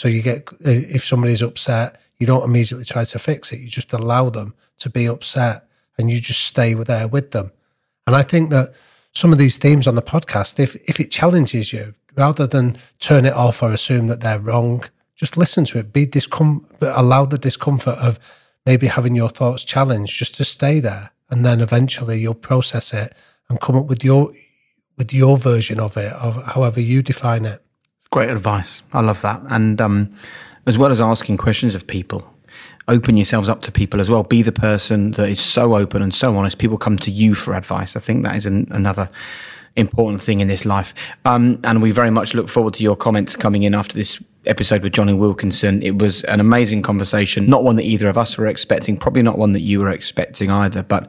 S5: So you get, uh, if somebody's upset, you don't immediately try to fix it. You just allow them to be upset and you just stay there with them. And I think that some of these themes on the podcast, if, if it challenges you, rather than turn it off or assume that they're wrong, just listen to it. Be discom- allow the discomfort of maybe having your thoughts challenged just to stay there, and then eventually you'll process it and come up with your with your version of it, of however you define it.
S6: Great advice. I love that. And um, as well as asking questions of people, open yourselves up to people as well. Be the person that is so open and so honest. People come to you for advice. I think that is an, another important thing in this life. Um, and we very much look forward to your comments coming in after this episode with Jonny Wilkinson. It was an amazing conversation, not one that either of us were expecting, probably not one that you were expecting either, but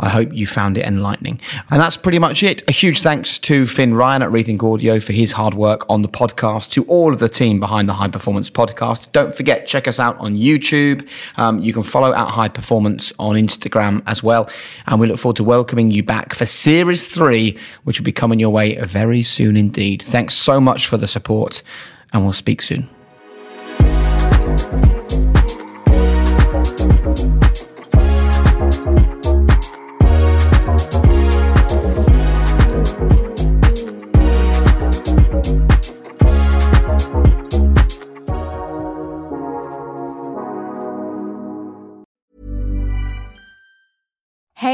S6: I hope you found it enlightening. And that's pretty much it. A huge thanks to Finn Ryan at Rethink Audio for his hard work on the podcast, to all of the team behind the High Performance podcast. Don't forget, check us out on YouTube. Um, you can follow at High Performance on Instagram as well. And we look forward to welcoming you back for series three, which will be coming your way very soon indeed. Thanks so much for the support and we'll speak soon.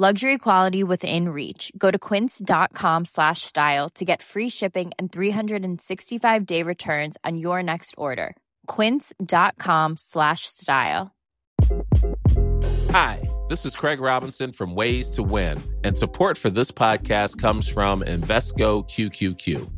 S3: Luxury quality within reach. Go to quince.com slash style to get free shipping and 365-day returns on your next order. quince.com slash style.
S4: Hi. this is Craig Robinson from Ways to Win, and support for this podcast comes from Invesco QQQ.